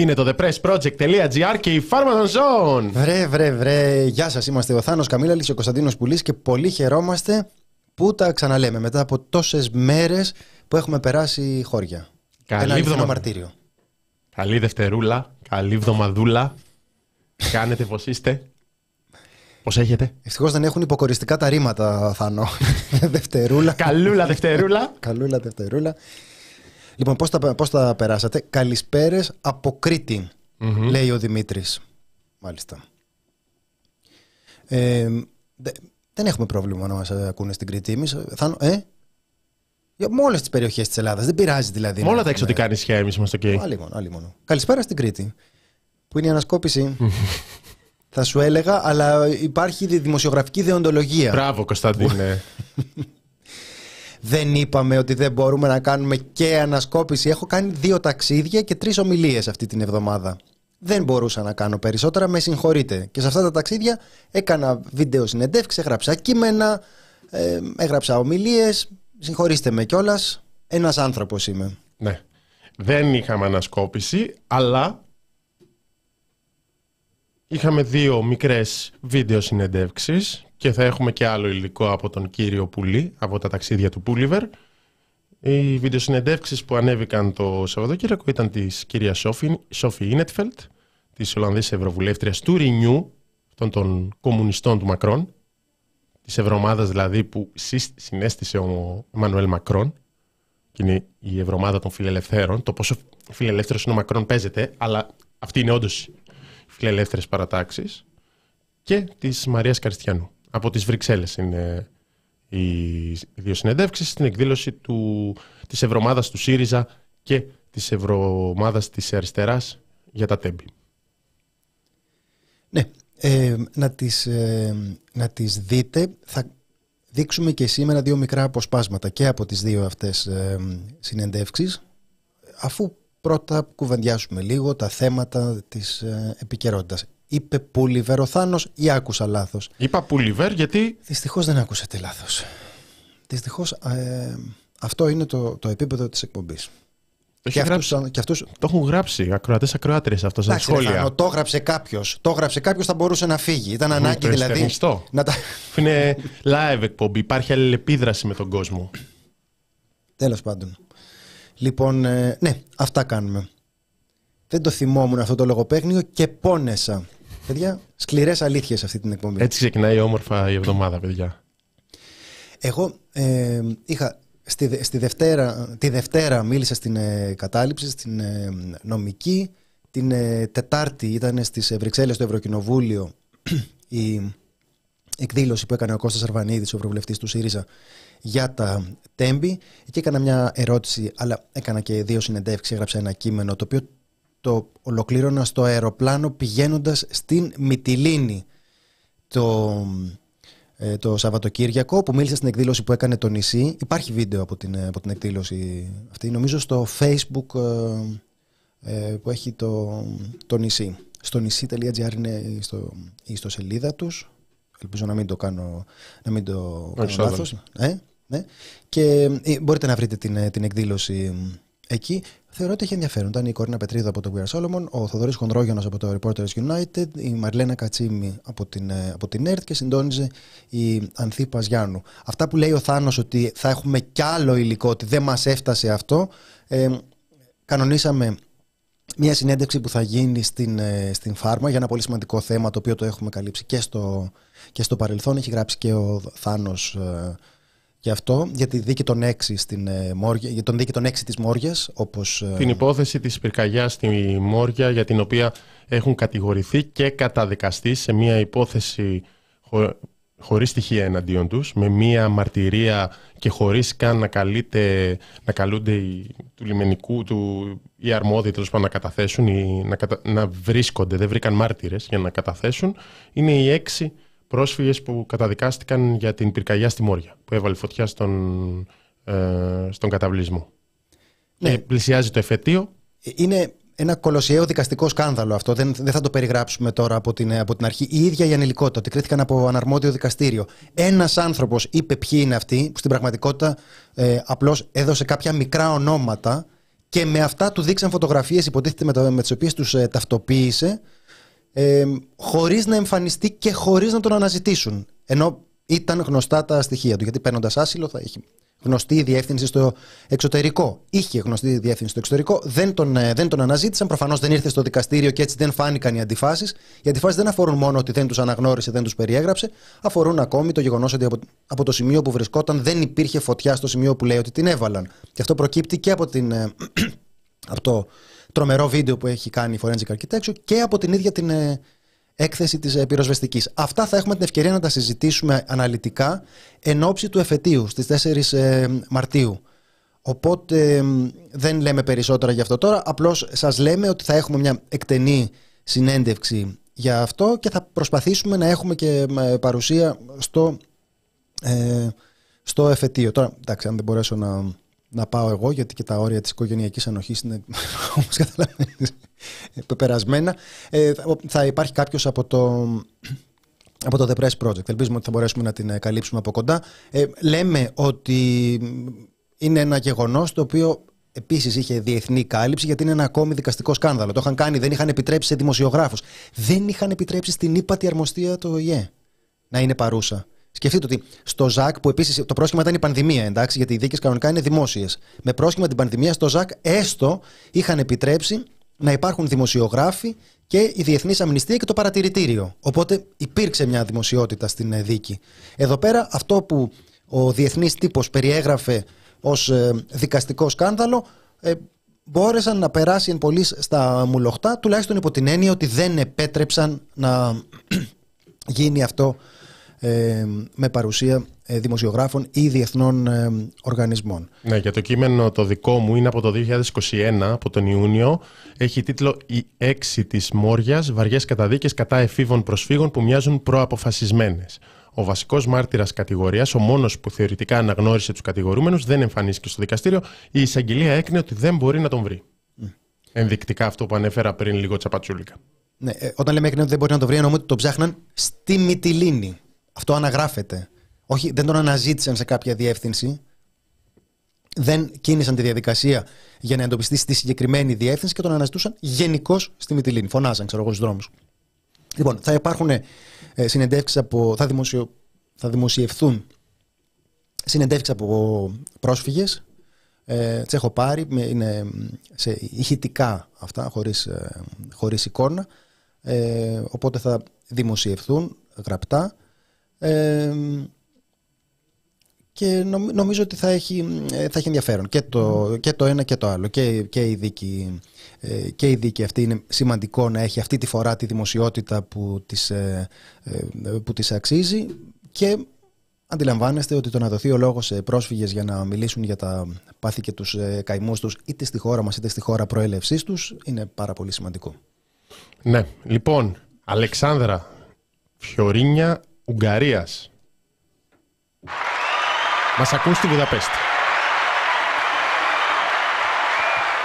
Είναι το thepressproject.gr και η Pharmaton Zone. Βρε, βρε, βρε. Γεια σας. Είμαστε ο Θάνος Καμίλαλης και ο Κωνσταντίνος Πουλής και πολύ χαιρόμαστε που τα ξαναλέμε μετά από τόσες μέρες που έχουμε περάσει χώρια. Καλή Ένα αληθινό εβδομα- μαρτύριο. Καλή Δευτερούλα, καλή εβδομαδούλα. Κάνετε πώ είστε. Πώ έχετε. Ευτυχώς δεν έχουν υποκοριστικά τα ρήματα, Θάνο. Δευτερούλα. Καλούλα Δευτερούλα. Καλούλα, Δευτερούλα. Λοιπόν, πώς τα, πώς τα περάσατε; Καλησπέρες από Κρήτη, λέει ο Δημήτρης. Μάλιστα. Ε, δε- δεν έχουμε πρόβλημα να μας ε, ακούνε στην Κρήτη εμείς. Θάνο, ε; Για- Με όλες τις περιοχές της Ελλάδας. Δεν πειράζει δηλαδή. Με να όλα τα έχουμε- εξωτικά νησιά εμείς είμαστε οκ. Αλίμονο, αλίμονο. Καλησπέρα στην Κρήτη. Που είναι η ανασκόπηση. θα σου έλεγα, αλλά υπάρχει δη- δημοσιογραφική δεοντολογία. Μπράβο Κωνσταντίνε. Δεν είπαμε ότι δεν μπορούμε να κάνουμε και ανασκόπηση. Έχω κάνει δύο ταξίδια και τρεις ομιλίες αυτή την εβδομάδα. Δεν μπορούσα να κάνω περισσότερα, με συγχωρείτε. Και σε αυτά τα ταξίδια έκανα βίντεο συνεντεύξεις, έγραψα κείμενα, ε, έγραψα ομιλίες. Συγχωρήστε με κιόλας. Ένας άνθρωπος είμαι. ναι. Δεν είχαμε ανασκόπηση, αλλά είχαμε δύο μικρές βίντεο συνεντεύξεις και θα έχουμε και άλλο υλικό από τον κύριο Πουλή, από τα ταξίδια του Πούλιβερ. Οι βίντεο συνεντεύξεις που ανέβηκαν το Σαββατοκύριακο ήταν της κυρίας Σόφι, Σόφι Ίνετφελτ, της Ολλανδής Ευρωβουλεύτριας του Ρινιού, αυτών των κομμουνιστών του Μακρόν, της Ευρωομάδας δηλαδή που συ- συνέστησε ο Εμμανουέλ Μακρόν, και είναι η Ευρωομάδα των Φιλελευθέρων. Το πόσο φιλελεύθερος είναι ο Μακρόν παίζεται, αλλά αυτή είναι όντως οι φιλελεύθερες παρατάξεις. Και της Μαρίας Καριστιανού. Από τις Βρυξέλλες είναι οι οι δύο συνεντεύξεις στην εκδήλωση του, της Ευρωομάδας του ΣΥΡΙΖΑ και της Ευρωομάδας της Αριστεράς για τα τέμπη. Ναι, ε, να, τις, ε, να τις δείτε. Θα δείξουμε και σήμερα δύο μικρά αποσπάσματα και από τις δύο αυτές ε, συνεντεύξεις αφού πρώτα κουβεντιάσουμε λίγο τα θέματα της ε, επικαιρότητας. Είπε Πούλιβερ ο Θάνος ή άκουσα λάθος; Είπα Πούλιβερ γιατί Δυστυχώς δεν άκουσατε λάθος. Δυστυχώς ε, αυτό είναι το, το επίπεδο της εκπομπής. το, Και έχει αυτούς, γράψει, και αυτούς το έχουν γράψει ακροατές ακροάτρες αυτό στα Εντάξει, ρε σχόλια. Θάνο, το έγραψε κάποιος. Το έγραψε κάποιος, θα μπορούσε να φύγει. Ήταν ανάγκη το δηλαδή. εστερνιστώ. Να τα... Είναι live εκπομπή, υπάρχει αλληλεπίδραση με τον κόσμο. Τέλος πάντων. Λοιπόν, ε, ναι, αυτά κάνουμε. Δεν το θυμόμουν αυτό το λογοπαίγνιο και πόνεσα. Παιδιά, σκληρές αλήθειες αυτή την εκπομπή. Έτσι ξεκινάει όμορφα η εβδομάδα, παιδιά. Εγώ ε, είχα στη, δε- στη Δευτέρα, τη Δευτέρα μίλησα στην ε, κατάληψη, στην ε, νομική. Την ε, Τετάρτη ήταν στις ε, Βρυξέλλες στο Ευρωκοινοβούλιο η εκδήλωση που έκανε ο Κώστας Αρβανίδης, ο ευρωβουλευτής του ΣΥΡΙΖΑ, για τα τέμπη. Εκεί έκανα μια ερώτηση, αλλά έκανα και δύο συνεντεύξεις, έγραψα ένα κείμενο, το οποίο το ολοκλήρωνα στο αεροπλάνο πηγαίνοντας στην Μυτιλίνη το, ε, το Σαββατοκύριακο που μίλησε στην εκδήλωση που έκανε το νησί. Υπάρχει βίντεο από την, ε, από την εκδήλωση αυτή, νομίζω στο facebook ε, ε, που έχει το, το νησί. Στο νησί.gr είναι η στο, η ιστοσελίδα τους. Ελπίζω να μην το κάνω, να μην το κάνω σώδων. λάθος. Ε, ναι. Και ε, μπορείτε να βρείτε την, ε, την εκδήλωση ε, εκεί. Θεωρώ ότι έχει ενδιαφέρον. Ήταν η Κορίνα Πετρίδου από το We Are Solomon, ο Θοδωρής Χονδρόγιανο από το Reporters United, η Μαρλένα Κατσίμη από την, ε, από την ΕΡΤ και συντόνιζε η Ανθή Παζιάννου. Αυτά που λέει ο Θάνος ότι θα έχουμε κι άλλο υλικό, ότι δεν μας έφτασε αυτό. Ε, κανονίσαμε μια συνέντευξη που θα γίνει στην, ε, στην Φάρμα για ένα πολύ σημαντικό θέμα το οποίο το έχουμε καλύψει και στο, και στο παρελθόν. Έχει γράψει και ο Θάνος ε, γι' αυτό, για τη δίκη των 6 στην ε, Μόρια, για τον δίκη των 6 της Μόριας, όπως... ε, Την υπόθεση της πυρκαγιάς στη Μόρια για την οποία έχουν κατηγορηθεί και καταδικαστεί σε μια υπόθεση χω... χωρίς στοιχεία εναντίον τους, με μια μαρτυρία και χωρίς καν να, καλείται, να καλούνται οι, του λιμενικού του, οι αρμόδιοι τέλος πάντων να καταθέσουν ή να, κατα... να βρίσκονται, δεν βρήκαν μάρτυρες για να καταθέσουν, είναι οι έξι πρόσφυγες που καταδικάστηκαν για την πυρκαγιά στη Μόρια, που έβαλε φωτιά στον, ε, στον καταβλισμό. Ναι. Και πλησιάζει το εφετείο. Είναι ένα κολοσιαίο δικαστικό σκάνδαλο αυτό. Δεν, δεν θα το περιγράψουμε τώρα από την, από την αρχή. Η ίδια η ανηλικότητα, ότι κρίθηκαν από αναρμόδιο δικαστήριο. Ένας άνθρωπος είπε ποιοι είναι αυτοί, που στην πραγματικότητα ε, απλώς έδωσε κάποια μικρά ονόματα και με αυτά του δείξαν φωτογραφίες, υποτίθεται με, με τις οποίες τους ε, ταυτοποίησε, ε, χωρίς να εμφανιστεί και χωρίς να τον αναζητήσουν. Ενώ ήταν γνωστά τα στοιχεία του. Γιατί παίρνοντας άσυλο θα έχει γνωστή διεύθυνση στο εξωτερικό. Είχε γνωστή διεύθυνση στο εξωτερικό, δεν τον, ε, δεν τον αναζήτησαν. Προφανώς δεν ήρθε στο δικαστήριο και έτσι δεν φάνηκαν οι αντιφάσεις. Οι αντιφάσεις δεν αφορούν μόνο ότι δεν τους αναγνώρισε, δεν τους περιέγραψε. Αφορούν ακόμη το γεγονός ότι από, από το σημείο που βρισκόταν δεν υπήρχε φωτιά στο σημείο που λέει ότι την έβαλαν. Και αυτό προκύπτει και από, την, ε, από το τρομερό βίντεο που έχει κάνει η Forensic Architecture και από την ίδια την ε, έκθεση της ε, πυροσβεστικής. Αυτά θα έχουμε την ευκαιρία να τα συζητήσουμε αναλυτικά εν ώψη του εφετείου στις 4 ε, Μαρτίου. Οπότε δεν λέμε περισσότερα γι' αυτό τώρα, απλώς σας λέμε ότι θα έχουμε μια εκτενή συνέντευξη για αυτό και θα προσπαθήσουμε να έχουμε και ε, παρουσία στο, ε, στο εφετείο. Τώρα, εντάξει, αν δεν μπορέσω να να πάω εγώ, γιατί και τα όρια της οικογενειακής ανοχής είναι, όπως καταλαβαίνεις, περασμένα. Ε, θα υπάρχει κάποιος από το, από το The Press Project. Ελπίζουμε ότι θα μπορέσουμε να την ε, καλύψουμε από κοντά. Ε, λέμε ότι είναι ένα γεγονός το οποίο Επίσης είχε διεθνή κάλυψη γιατί είναι ένα ακόμη δικαστικό σκάνδαλο. Το είχαν κάνει, δεν είχαν επιτρέψει σε δημοσιογράφους. Δεν είχαν επιτρέψει στην ύπατη αρμοστία του ΟΗΕ να είναι παρούσα. Σκεφτείτε ότι στο ΖΑΚ, που επίσης το πρόσχημα ήταν η πανδημία, εντάξει, γιατί οι δίκες κανονικά είναι δημόσιες. Με πρόσχημα την πανδημία, στο ΖΑΚ έστω είχαν επιτρέψει να υπάρχουν δημοσιογράφοι και η Διεθνής Αμνηστία και το παρατηρητήριο. Οπότε υπήρξε μια δημοσιότητα στην ε, δίκη. Εδώ πέρα, αυτό που ο διεθνής τύπος περιέγραφε ως ε, δικαστικό σκάνδαλο, ε, μπόρεσαν να περάσει εν πωλής στα μουλοχτά, τουλάχιστον υπό την έννοια ότι δεν επέτρεψαν να γίνει αυτό ε, με παρουσία ε, δημοσιογράφων ή διεθνών ε, οργανισμών. Ναι, για το κείμενο το δικό μου είναι από το 2021, από τον Ιούνιο. Έχει τίτλο «Η έξι της Μόριας, βαριές καταδίκες κατά εφήβων προσφύγων που μοιάζουν προαποφασισμένες». Ο βασικός μάρτυρας κατηγορίας, ο μόνος που θεωρητικά αναγνώρισε τους κατηγορούμενους, δεν εμφανίστηκε στο δικαστήριο. Η εισαγγελία έκνε ότι δεν μπορεί να τον βρει. Mm. Ενδεικτικά αυτό που ανέφερα πριν λίγο τσαπατσούλικα. Ναι, όταν λέμε έκνε ότι δεν μπορεί να τον βρει, εννοούμε ότι τον ψάχναν στη Μυτιλίνη. Αυτό αναγράφεται. Όχι, δεν τον αναζήτησαν σε κάποια διεύθυνση. Δεν κίνησαν τη διαδικασία για να εντοπιστεί στη συγκεκριμένη διεύθυνση και τον αναζητούσαν γενικώς στη Μυτιλίνη. Φωνάζαν, ξέρω εγώ, στους δρόμους. Λοιπόν, θα υπάρχουν ε, συνεντεύξεις από. Θα, δημοσιο, θα δημοσιευθούν συνεντεύξεις από πρόσφυγες. Ε, τις έχω πάρει, είναι σε ηχητικά αυτά, χωρίς, ε, χωρίς εικόνα. Ε, οπότε θα δημοσιευθούν γραπτά και νομίζω ότι θα έχει, ε, θα έχει ενδιαφέρον και το, και το ένα και το άλλο. Και, και, η δίκη, ε, και η δίκη αυτή είναι σημαντικό να έχει αυτή τη φορά τη δημοσιότητα που της, ε, που της αξίζει και αντιλαμβάνεστε ότι το να δοθεί ο λόγος σε πρόσφυγες για να μιλήσουν για τα πάθη και τους καημούς τους είτε στη χώρα μας είτε στη χώρα προέλευσής τους είναι πάρα πολύ σημαντικό. Ναι, λοιπόν, Αλεξάνδρα Φιωρίνια Ουγγαρίας. Μας ακούν στη Βουδαπέστη.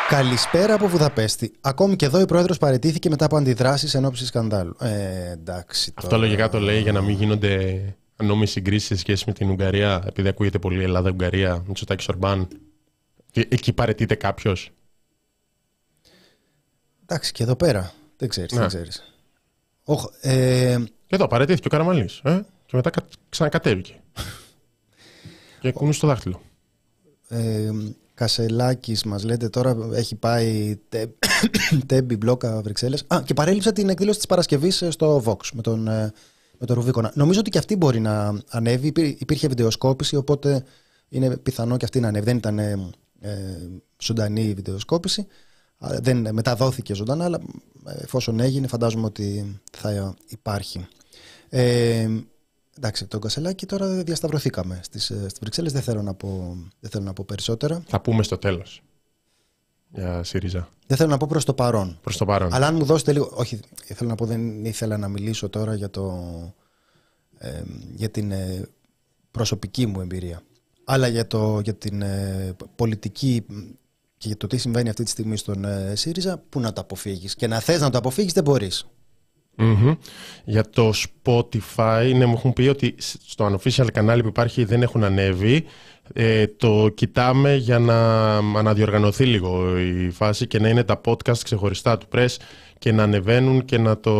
Καλησπέρα από Βουδαπέστη. Ακόμη και εδώ η πρόεδρος παρετήθηκε μετά από αντιδράσεις εν ώψη σκανδάλου. Ε, εντάξει. Αυτό λογικά το λέει για να μην γίνονται ανώμοι συγκρίσεις σε σχέση με την Ουγγαρία, επειδή ακούγεται πολύ Ελλάδα-Ουγγαρία, Μητσοτάκης Ορμπάν. Εκεί παρετείται κάποιος. Εντάξει, και εδώ πέρα. Δεν ξέρεις. Δεν ξέρεις. ε, εδώ παρετήθηκε ο Καραμαλής. Ε; Και μετά ξανακατέβηκε. και κουνούσε το δάχτυλο. Ε, Κασελάκης, μας λέτε τώρα, έχει πάει τέμπι μπλόκα Βρυξέλλες. Α, και παρέλειψα την εκδήλωση της Παρασκευής ε, στο Vox με τον, ε, με τον Ρουβίκονα. Νομίζω ότι και αυτή μπορεί να ανέβει. Υπήρχε βιντεοσκόπηση, οπότε είναι πιθανό και αυτή να ανέβει. Δεν ήταν ε, ε ζωντανή η βιντεοσκόπηση. Δεν μεταδόθηκε ζωντανά, αλλά εφόσον έγινε, φαντάζομαι ότι θα υπάρχει. Ε, εντάξει, τον Κασελάκη τώρα διασταυρωθήκαμε στις, ε, στις Βρυξέλλες, δεν θέλω, να πω, δεν θέλω να πω περισσότερα. Θα πούμε στο τέλος για ΣΥΡΙΖΑ. Δεν θέλω να πω προς το παρόν. Προς το παρόν. Αλλά αν μου δώσετε λίγο... Όχι, θέλω να πω δεν ήθελα να μιλήσω τώρα για, το, ε, για την ε, προσωπική μου εμπειρία. Αλλά για, το, για την ε, πολιτική και για το τι συμβαίνει αυτή τη στιγμή στον ΣΥΡΙΖΑ, που να το αποφύγεις. Και να θες να το αποφύγεις δεν μπορείς. Για το Spotify, ναι, μου έχουν πει ότι στο unofficial κανάλι που υπάρχει δεν έχουν ανέβει. Ε, το κοιτάμε για να αναδιοργανωθεί λίγο η φάση και να είναι τα podcast ξεχωριστά του Press και να ανεβαίνουν και να, το...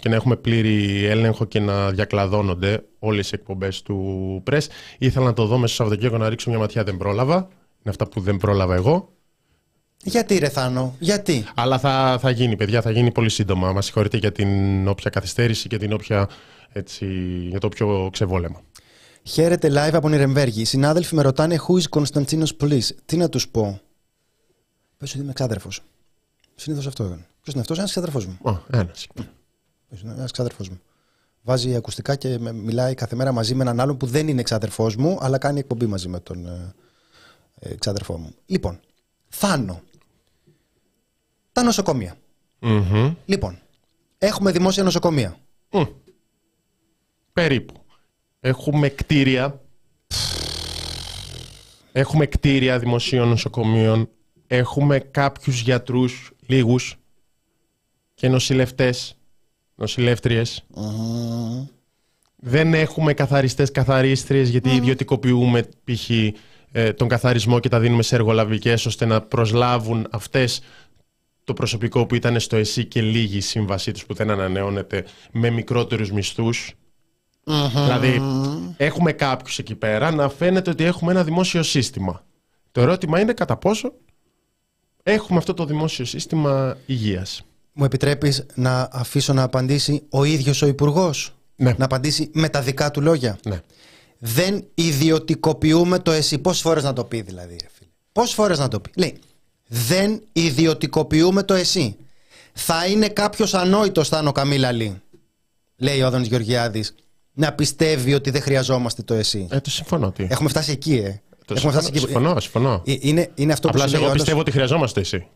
και να έχουμε πλήρη έλεγχο και να διακλαδώνονται όλες οι εκπομπές του Press. Ήθελα να το δω μέσα στο Σαββατοκύριακο να ρίξω μια ματιά, δεν πρόλαβα. Είναι αυτά που δεν πρόλαβα εγώ. Γιατί ρε Θάνο, γιατί; Αλλά θα, θα γίνει, παιδιά, θα γίνει πολύ σύντομα. Μας συγχωρείτε για την όποια καθυστέρηση και την όποια, έτσι, για το πιο ξεβόλεμα. Χαίρετε live από Νιρεμβέργη. Οι συνάδελφοι με ρωτάνε Who is Constantinos Police. Τι να τους πω; Πες ότι είμαι ξάδερφος. Συνήθως αυτό ήταν. Ποιος είναι αυτός, ένας ξάδερφός μου. Ω, ένας. Ένας ξάδερφός μου. Βάζει ακουστικά και με- μιλάει κάθε μέρα μαζί με έναν άλλον που δεν είναι ξάδερφός μου, αλλά κάνει εκπομπή μαζί με τον ε, ε, ξάδερφό μου. Λοιπόν, Θάνο. Τα νοσοκομεία. Μμμ. Λοιπόν, έχουμε δημόσια νοσοκομεία. Μμ. Περίπου. Έχουμε κτίρια. Έχουμε κτίρια δημοσίων νοσοκομείων. Έχουμε κάποιους γιατρούς, λίγους, και νοσηλευτές, νοσηλεύτριες. Δεν έχουμε καθαριστές, καθαρίστριες, γιατί ιδιωτικοποιούμε π.χ. ε, τον καθαρισμό και τα δίνουμε σε εργολαβικές, ώστε να προσλάβουν αυτές το προσωπικό που ήταν στο ΕΣΥ και λίγη η σύμβασή τους που δεν ανανεώνεται με μικρότερους μισθούς. Δηλαδή, έχουμε κάποιους εκεί πέρα να φαίνεται ότι έχουμε ένα δημόσιο σύστημα. Το ερώτημα είναι κατά πόσο έχουμε αυτό το δημόσιο σύστημα υγείας. Μου επιτρέπεις να αφήσω να απαντήσει ο ίδιος ο Υπουργός; Ναι. Να απαντήσει με τα δικά του λόγια; Ναι. Δεν ιδιωτικοποιούμε το εσύ. Πόσες φορές να το πει δηλαδή, ρε φίλε; Πόσες φορές να το πει; Λέει, δεν ιδιωτικοποιούμε το εσύ. Θα είναι κάποιος ανόητος, Θάνο Καμίλα Λί, λέει ο Άδωνης Γεωργιάδης, να πιστεύει ότι δεν χρειαζόμαστε το εσύ. Ε, το συμφωνώ. Τι. Έχουμε φτάσει εκεί, ε. το Έχουμε συμφωνώ, φτάσει εκεί. συμφωνώ, συμφωνώ. Ε, Είναι, είναι αυτό Απλά που σου λέει εγώ ο άλλος. πιστεύω ότι χρειαζόμαστε εσύ.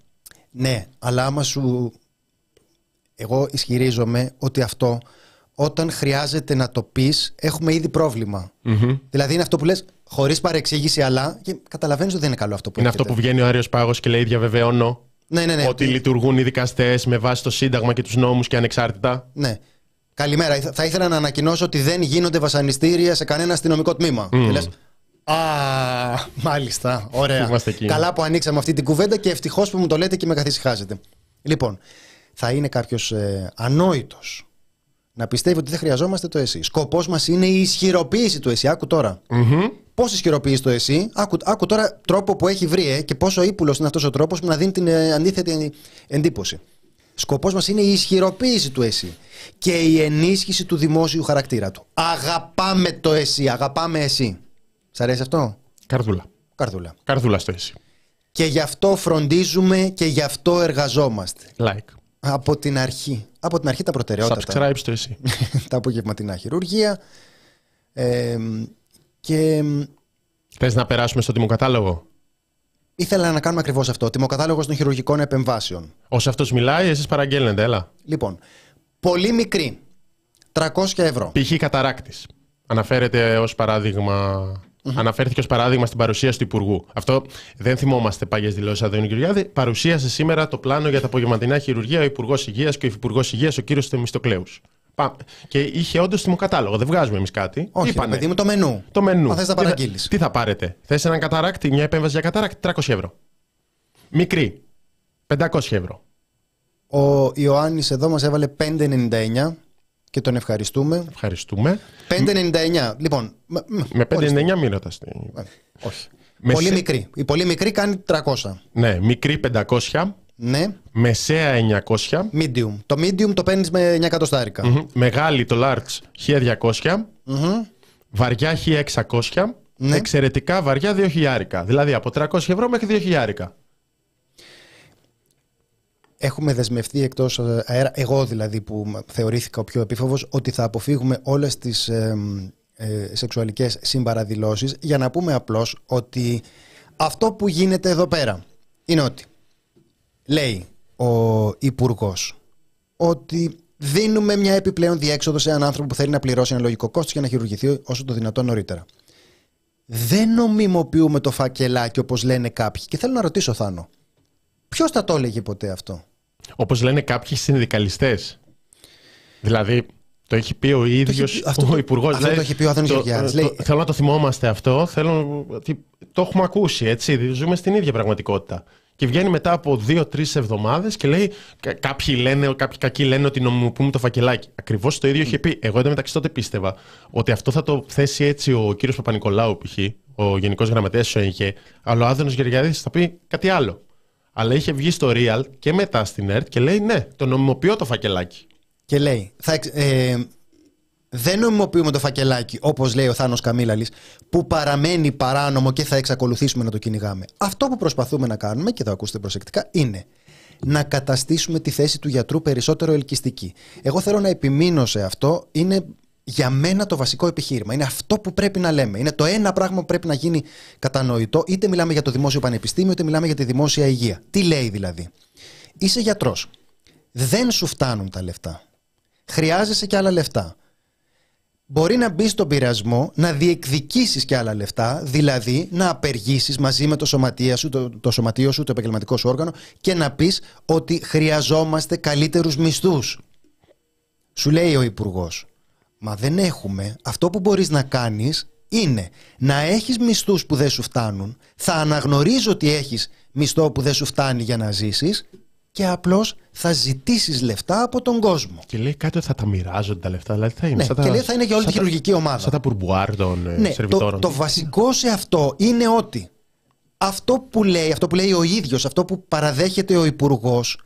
Ναι, αλλά άμα σου. Εγώ ισχυρίζομαι ότι αυτό όταν χρειάζεται να το πεις, έχουμε ήδη πρόβλημα. Μμμ. Δηλαδή είναι αυτό που λες χωρίς παρεξήγηση, αλλά. και καταλαβαίνεις ότι δεν είναι καλό αυτό που Είναι έρχεται. αυτό που βγαίνει ο Άριος Πάγος και λέει διαβεβαιώνω Ναι, ναι, ναι. ότι λειτουργούν οι δικαστές με βάση το Σύνταγμα και τους νόμους και ανεξάρτητα. ναι. Καλημέρα. Ήθ- Θα ήθελα να ανακοινώσω ότι δεν γίνονται βασανιστήρια σε κανένα αστυνομικό τμήμα. Και λες, Α, μάλιστα. Ωραία. Είμαστε εκεί. Καλά που ανοίξαμε αυτή την κουβέντα και ευτυχώς που μου το λέτε και με καθησυχάζετε. Λοιπόν, θα είναι κάποιος ε, ανόητος να πιστεύει ότι δεν χρειαζόμαστε το εσύ. Σκοπός μας είναι η ισχυροποίηση του εσύ. Άκου τώρα. Μμμ. Πώς ισχυροποιείς το εσύ, άκου, άκου τώρα τρόπο που έχει βρει ε, και πόσο ύπουλος είναι αυτός ο τρόπος που να δίνει την ε, αντίθετη εντύπωση. Σκοπός μας είναι η ισχυροποίηση του εσύ και η ενίσχυση του δημόσιου χαρακτήρα του. Αγαπάμε το εσύ, αγαπάμε εσύ. Σ' αρέσει αυτό, Καρδούλα. Καρδούλα. Καρδούλα στο εσύ. Και γι' αυτό φροντίζουμε και γι' αυτό εργαζόμαστε. Like. Από την αρχή. Από την αρχή τα προτεραιότητα. Subscribe στο εσύ. τα απογευματινά χειρουργία. Ε, και Θες να περάσουμε στο τιμοκατάλογο; ήθελα να κάνουμε ακριβώς αυτό. Τιμοκατάλογος των χειρουργικών επεμβάσεων. Όσο αυτός μιλάει, εσείς παραγγέλνετε, έλα. Λοιπόν, πολύ μικρή. 300 ευρώ. Π.χ. καταράκτης. Αναφέρεται ως παράδειγμα... Αναφέρθηκε ως παράδειγμα στην παρουσίαση του Υπουργού. Αυτό δεν θυμόμαστε παλιέ δηλώσεις Αδόνη Γεωργιάδη. Παρουσίασε σήμερα το πλάνο για τα απογευματινά χειρουργία ο Υπουργός Υγείας και ο Υφυπουργός Υγείας ο κύριος Θεμιστοκλέους. Και είχε όντως τιμοκατάλογο. Δεν βγάζουμε εμείς κάτι. Όχι, Είπανε; ρε παιδί μου, το μενού. Το μενού. Αν θες να Τι θα- παραγγείλεις. Τι θα πάρετε; Θες έναν καταράκτη, μια επέμβαση για καταράκτη, 300 ευρώ. Μικρή, 500 ευρώ. Ο Ιωάννης εδώ μας έβαλε 5,99 και τον ευχαριστούμε. Ευχαριστούμε. 5,99. Λοιπόν, μ- μ- Με 5,99 ορίστε. μην ρωτάς. Όχι. Με Πολύ σε- μικρή. Η πολύ μικρή κάνει 300. Ναι, μικρή 500, Ναι. μεσαία 900, Medium. Το medium το παίρνεις με 9 εκατοστάρικα. μμμ, μεγάλη το large 1200, Μμμ. βαριά 1600, Ναι. εξαιρετικά βαριά 2000. Δηλαδή από 300 ευρώ μέχρι 2000. Έχουμε δεσμευτεί εκτός αέρα, εγώ δηλαδή που θεωρήθηκα ο πιο επίφοβος, ότι θα αποφύγουμε όλες τις ε, ε, σεξουαλικές συμπαραδηλώσεις για να πούμε απλώς ότι αυτό που γίνεται εδώ πέρα είναι ότι λέει ο Υπουργός ότι δίνουμε μια επιπλέον διέξοδο σε έναν άνθρωπο που θέλει να πληρώσει ένα λογικό κόστος για να χειρουργηθεί όσο το δυνατόν νωρίτερα. Δεν νομιμοποιούμε το φακελάκι όπως λένε κάποιοι. Και θέλω να ρωτήσω, Θάνο, ποιος θα το έλεγε ποτέ αυτό; Όπως λένε κάποιοι συνδικαλιστές. Δηλαδή, Το έχει πει ο ίδιος ο Υπουργός. Αυτό δηλαδή, το έχει πει ο Άδωνης Γεωργιάδης. Θέλω να το θυμόμαστε αυτό. Θέλω, το έχουμε ακούσει, έτσι. Ζούμε στην ίδια πραγματικότητα. Και βγαίνει μετά από δύο-τρεις εβδομάδες και λέει: Κάποιοι λένε, κάποιοι κακοί λένε ότι νομιμοποιούμε το φακελάκι. Ακριβώς το ίδιο είχε πει. Εγώ μεταξύ τότε πίστευα ότι αυτό θα το θέσει έτσι ο κύριος Παπα-Νικολάου, π.χ., ο Γενικός Γραμματέας του ΕΝΚΕ, αλλά ο Άδωνος Γεωργιάδης θα πει κάτι άλλο. Αλλά είχε βγει στο Real και μετά στην ΕΡΤ και λέει: Ναι, το νομιμοποιώ το φακελάκι. Και λέει: θα, ε, δεν νομιμοποιούμε το φακελάκι, όπως λέει ο Θάνος Καμίλαλης, που παραμένει παράνομο και θα εξακολουθήσουμε να το κυνηγάμε. Αυτό που προσπαθούμε να κάνουμε, και θα ακούσετε προσεκτικά, είναι να καταστήσουμε τη θέση του γιατρού περισσότερο ελκυστική. Εγώ θέλω να επιμείνω σε αυτό. Είναι για μένα το βασικό επιχείρημα. Είναι αυτό που πρέπει να λέμε. Είναι το ένα πράγμα που πρέπει να γίνει κατανοητό, είτε μιλάμε για το δημόσιο πανεπιστήμιο, είτε μιλάμε για τη δημόσια υγεία. Τι λέει δηλαδή. Είσαι γιατρός. Δεν σου φτάνουν τα λεφτά. Χρειάζεσαι και άλλα λεφτά μπορεί να μπεις στον πειρασμό να διεκδικήσεις και άλλα λεφτά, δηλαδή να απεργήσεις μαζί με το, σωματείο σου, το, το σωματείο σου, το επαγγελματικό σου όργανο και να πεις ότι χρειαζόμαστε καλύτερους μισθούς. Σου λέει ο Υπουργός. Μα δεν έχουμε. Αυτό που μπορείς να κάνεις είναι να έχεις μισθούς που δεν σου φτάνουν, θα αναγνωρίζω ότι έχεις μισθό που δεν σου φτάνει για να ζήσεις και απλώς θα ζητήσεις λεφτά από τον κόσμο. Και λέει κάτι ότι θα τα μοιράζονται τα λεφτά. Δηλαδή θα είναι, ναι, σαν και τα, λέει θα είναι για όλη τη χειρουργική ομάδα. Σαν τα πουρμπουάρ των ε, ναι, σερβιτόρων. Το, το βασικό σε αυτό είναι ότι αυτό που λέει, αυτό που λέει ο ίδιος, αυτό που παραδέχεται ο Υπουργός,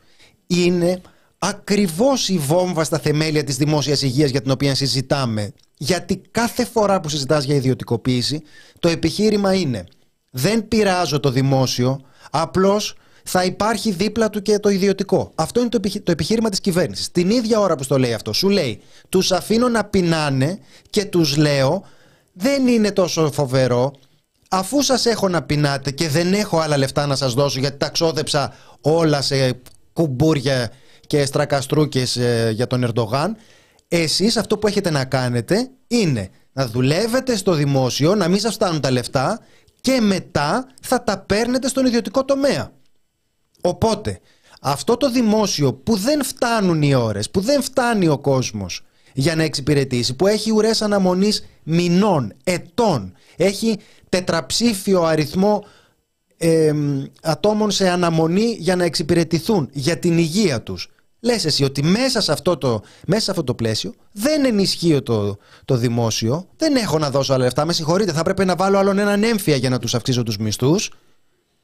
είναι ακριβώς η βόμβα στα θεμέλια της δημόσιας υγείας για την οποία συζητάμε. Γιατί κάθε φορά που συζητάς για ιδιωτικοποίηση, το επιχείρημα είναι δεν πειράζω το δημόσιο, απλώς θα υπάρχει δίπλα του και το ιδιωτικό. Αυτό είναι το, επιχείρημα της κυβέρνησης. Την ίδια ώρα που στο λέει αυτό, σου λέει: Τους αφήνω να πεινάνε και τους λέω: Δεν είναι τόσο φοβερό. Αφού σας έχω να πεινάτε και δεν έχω άλλα λεφτά να σας δώσω γιατί τα ξόδεψα όλα σε κουμπούρια και στρακαστρούκες ε, για τον Ερντογάν, εσείς αυτό που έχετε να κάνετε είναι να δουλεύετε στο δημόσιο, να μην σας φτάνουν τα λεφτά και μετά θα τα παίρνετε στον ιδιωτικό τομέα. Οπότε, αυτό το δημόσιο που δεν φτάνουν οι ώρες, που δεν φτάνει ο κόσμος για να εξυπηρετήσει, που έχει ουρές αναμονής μηνών, ετών, έχει τετραψήφιο αριθμό ατόμων σε αναμονή για να εξυπηρετηθούν για την υγεία τους. Λες εσύ ότι μέσα σε αυτό το, μέσα σε αυτό το πλαίσιο δεν ενισχύω το, το δημόσιο, δεν έχω να δώσω άλλα λεφτά, με συγχωρείτε, θα πρέπει να βάλω άλλον έναν έμφυα για να τους αυξήσω τους μισθούς.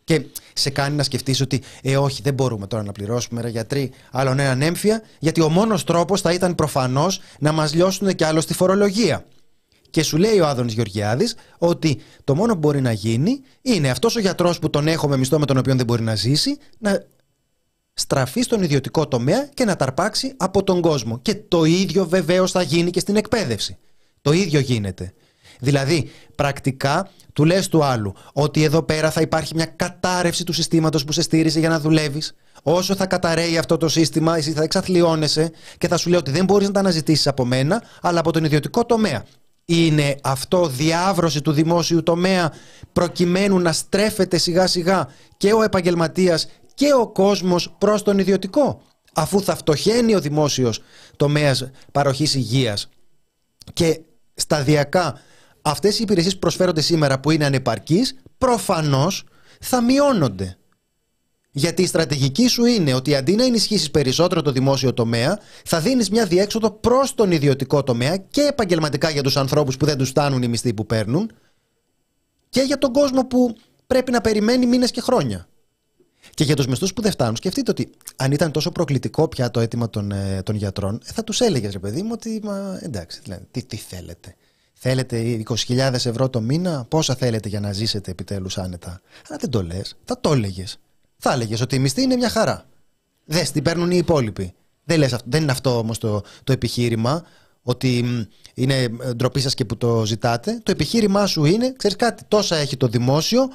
Και σε κάνει να σκεφτείς ότι, ε, όχι, δεν μπορούμε τώρα να πληρώσουμε ρε γιατροί άλλον έναν έμφυα, γιατί ο μόνος τρόπος θα ήταν προφανώς να μας λιώσουν κι άλλο στη φορολογία. Και σου λέει ο Άδωνης Γεωργιάδης ότι το μόνο που μπορεί να γίνει είναι αυτός ο γιατρός που τον έχω με μισθό με τον οποίο δεν μπορεί να ζήσει να στραφεί στον ιδιωτικό τομέα και να ταρπάξει από τον κόσμο. Και το ίδιο βεβαίως θα γίνει και στην εκπαίδευση. Το ίδιο γίνεται. Δηλαδή, πρακτικά του λες του άλλου ότι εδώ πέρα θα υπάρχει μια κατάρρευση του συστήματος που σε στήριζε για να δουλεύεις. Όσο θα καταραίει αυτό το σύστημα, εσύ θα εξαθλιώνεσαι και θα σου λέει ότι δεν μπορείς να τα αναζητήσεις από μένα, αλλά από τον ιδιωτικό τομέα. Είναι αυτό διάβρωση του δημόσιου τομέα προκειμένου να στρέφεται σιγά σιγά και ο επαγγελματίας και ο κόσμος προς τον ιδιωτικό αφού θα φτωχαίνει ο δημόσιος τομέας παροχής υγείας και σταδιακά αυτές οι υπηρεσίες που προσφέρονται σήμερα που είναι ανεπαρκείς, προφανώς θα μειώνονται. Γιατί η στρατηγική σου είναι ότι αντί να ενισχύσεις περισσότερο το δημόσιο τομέα, θα δίνεις μια διέξοδο προς τον ιδιωτικό τομέα και επαγγελματικά για τους ανθρώπους που δεν τους φτάνουν οι μισθοί που παίρνουν και για τον κόσμο που πρέπει να περιμένει μήνες και χρόνια. Και για τους μισθούς που δεν φτάνουν, σκεφτείτε ότι αν ήταν τόσο προκλητικό πια το αίτημα των, ε, των γιατρών, ε, θα τους έλεγες ρε παιδί μου ότι μα, εντάξει, δηλαδή, τι, τι θέλετε. Θέλετε 20.000 ευρώ το μήνα, πόσα θέλετε για να ζήσετε επιτέλους άνετα. Αλλά δεν το λες, θα το έλεγες. Θα έλεγες ότι η μισθή είναι μια χαρά. Δες την παίρνουν οι υπόλοιποι. Δεν, λες, δεν είναι αυτό όμως το, το επιχείρημα, ότι είναι ντροπή σας και που το ζητάτε. Το επιχείρημά σου είναι, ξέρεις κάτι, τόσα έχει το δημόσιο,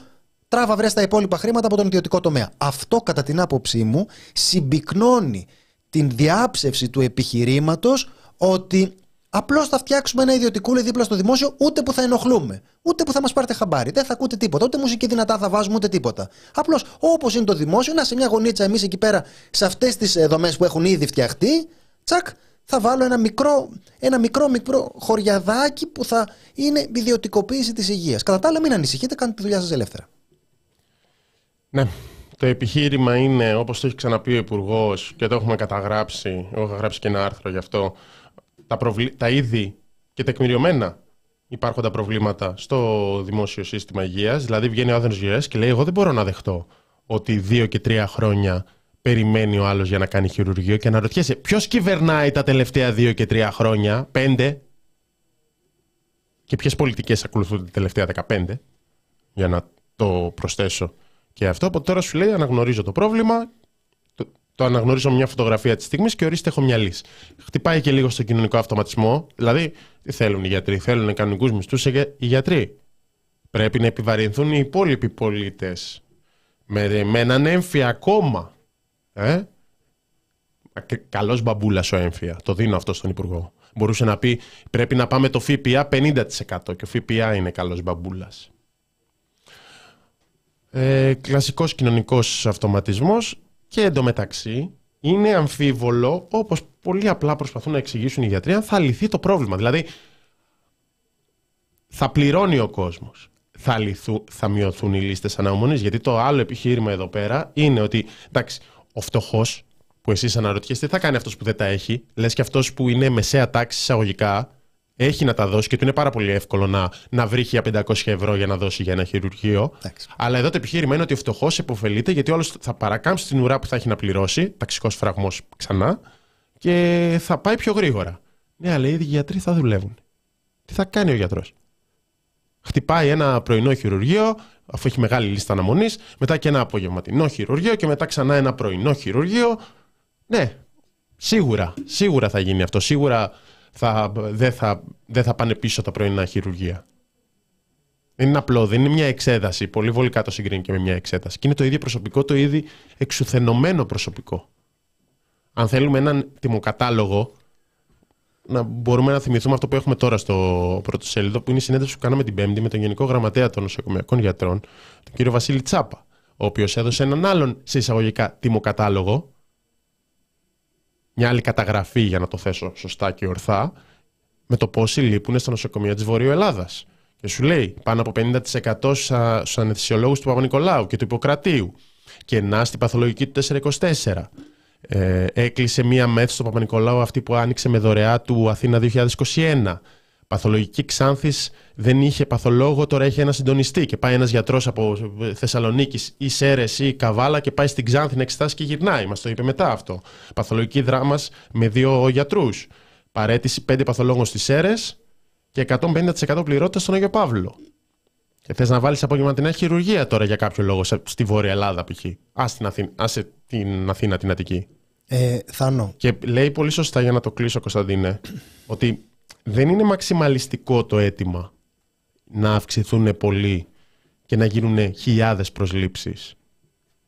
τράβα βρες τα υπόλοιπα χρήματα από τον ιδιωτικό τομέα. Αυτό, κατά την άποψή μου, συμπυκνώνει την διάψευση του επιχειρήματος ότι Απλώς θα φτιάξουμε ένα ιδιωτικούλι δίπλα στο δημόσιο, ούτε που θα ενοχλούμε. Ούτε που θα μας πάρετε χαμπάρι. Δεν θα ακούτε τίποτα. Ούτε μουσική δυνατά θα βάζουμε, ούτε τίποτα. Απλώς όπως είναι το δημόσιο, να σε μια γωνίτσα εμείς εκεί πέρα, σε αυτές τις ε, δομές που έχουν ήδη φτιαχτεί, τσακ, θα βάλω ένα μικρό, ένα μικρό, μικρό χωριαδάκι που θα είναι ιδιωτικοποίηση της υγείας. Κατά τα άλλα, μην ανησυχείτε, κάντε τη δουλειά σας ελεύθερα. Ναι. Το επιχείρημα είναι, όπως το έχει ξαναπεί ο Υπουργός και το έχουμε καταγράψει, εγώ έχω γράψει και ένα άρθρο γι' αυτό, τα, προβλη... τα είδη και τεκμηριωμένα υπάρχοντα προβλήματα στο δημόσιο σύστημα υγείας. Δηλαδή, βγαίνει ο Άδενο Γεωργία και λέει: Εγώ δεν μπορώ να δεχτώ ότι δύο και τρία χρόνια περιμένει ο άλλος για να κάνει χειρουργείο και να ρωτιέσαι ποιος κυβερνάει τα τελευταία δύο και τρία χρόνια, πέντε, και ποιες πολιτικές ακολουθούν τα τελευταία δεκαπέντε, για να το προσθέσω και αυτό. Από τώρα σου λέει: Αναγνωρίζω το πρόβλημα, το, το αναγνωρίζω μια φωτογραφία της στιγμής και ορίστε έχω μια λύση. Χτυπάει και λίγο στο κοινωνικό αυτοματισμό. Δηλαδή, τι θέλουν οι γιατροί, θέλουν κανονικούς μισθούς οι γιατροί. Πρέπει να επιβαρυνθούν οι υπόλοιποι πολίτες με, με έναν έμφυα ακόμα ε; Καλός μπαμπούλας ο έμφυα. Το δίνω αυτό στον Υπουργό. Μπορούσε να πει πρέπει να πάμε το ΦΠΑ 50% και ο ΦΠΑ είναι καλός μπαμπούλας. Ε, κλασικός κοινωνικός αυτοματισμός και εντωμεταξύ είναι αμφίβολο όπως πολύ απλά προσπαθούν να εξηγήσουν οι γιατροί αν θα λυθεί το πρόβλημα. Δηλαδή θα πληρώνει ο κόσμος. Θα, λυθού, θα μειωθούν οι λίστες αναμονής γιατί το άλλο επιχείρημα εδώ πέρα είναι ότι εντάξει, ο φτωχός, που εσείς αναρωτιέστε, τι θα κάνει αυτός που δεν τα έχει. Λες και αυτός που είναι μεσαία τάξη εισαγωγικά, έχει να τα δώσει και του είναι πάρα πολύ εύκολο να, να βρει 500 ευρώ για να δώσει για ένα χειρουργείο. Αλλά εδώ το επιχείρημα είναι ότι ο φτωχό υποφελείται γιατί όλο θα παρακάμψει την ουρά που θα έχει να πληρώσει, ταξικός φραγμός ξανά, και θα πάει πιο γρήγορα. Ναι, αλλά οι ίδιοι γιατροί θα δουλεύουν. Τι θα κάνει ο γιατρός; Χτυπάει ένα πρωινό χειρουργείο, αφού έχει μεγάλη λίστα αναμονής, μετά και ένα απογευματινό χειρουργείο και μετά ξανά ένα πρωινό χειρουργείο. Ναι, σίγουρα, σίγουρα θα γίνει αυτό. Σίγουρα θα, δεν, θα, δεν θα πάνε πίσω τα πρωινά χειρουργεία. Δεν είναι απλό, δεν είναι μια εξέταση. Πολύ βολικά το συγκρίνει και με μια εξέταση. Και είναι το ίδιο προσωπικό, το ίδιο εξουθενωμένο προσωπικό. Αν θέλουμε έναν τιμοκατάλογο, να μπορούμε να θυμηθούμε αυτό που έχουμε τώρα στο πρώτο σελίδο, που είναι η συνέντευξη που κάναμε την Πέμπτη με τον Γενικό Γραμματέα των Νοσοκομιακών Γιατρών, τον κύριο Βασίλη Τσάπα, ο οποίος έδωσε έναν άλλον σε εισαγωγικά τιμοκατάλογο, μια άλλη καταγραφή για να το θέσω σωστά και ορθά, με το πόσοι λείπουν στα νοσοκομεία της Βορείου Ελλάδας. Και σου λέει πάνω από 50% στους ανεθισιολόγου του Παπα-Νικολάου και του Ιπποκρατίου. Και να στην παθολογική του 424 ε, έκλεισε μία μέθη στο Παπα-Νικολάου αυτή που άνοιξε με δωρεά του Αθήνα 2021. Παθολογική Ξάνθης δεν είχε παθολόγο, τώρα έχει ένα συντονιστή και πάει ένας γιατρός από Θεσσαλονίκης ή Σέρες ή Καβάλα και πάει στην Ξάνθη να εξετάσει και γυρνάει. Μας το είπε μετά αυτό. Παθολογική δράμας με δύο γιατρούς. Παρέτηση πέντε παθολόγων στις Σέρες και 150% πληρότητα στον Αγιο Παύλο. Και θες να βάλεις απογευματινά χειρουργία τώρα για κάποιο λόγο στη Βόρεια Ελλάδα, π.χ. Άσε την Αθήνα, την Αττική. Ε, Θάνο. Και λέει πολύ σωστά για να το κλείσω, Κωνσταντίνε, ότι δεν είναι μαξιμαλιστικό το αίτημα να αυξηθούν πολύ και να γίνουν χιλιάδες προσλήψεις.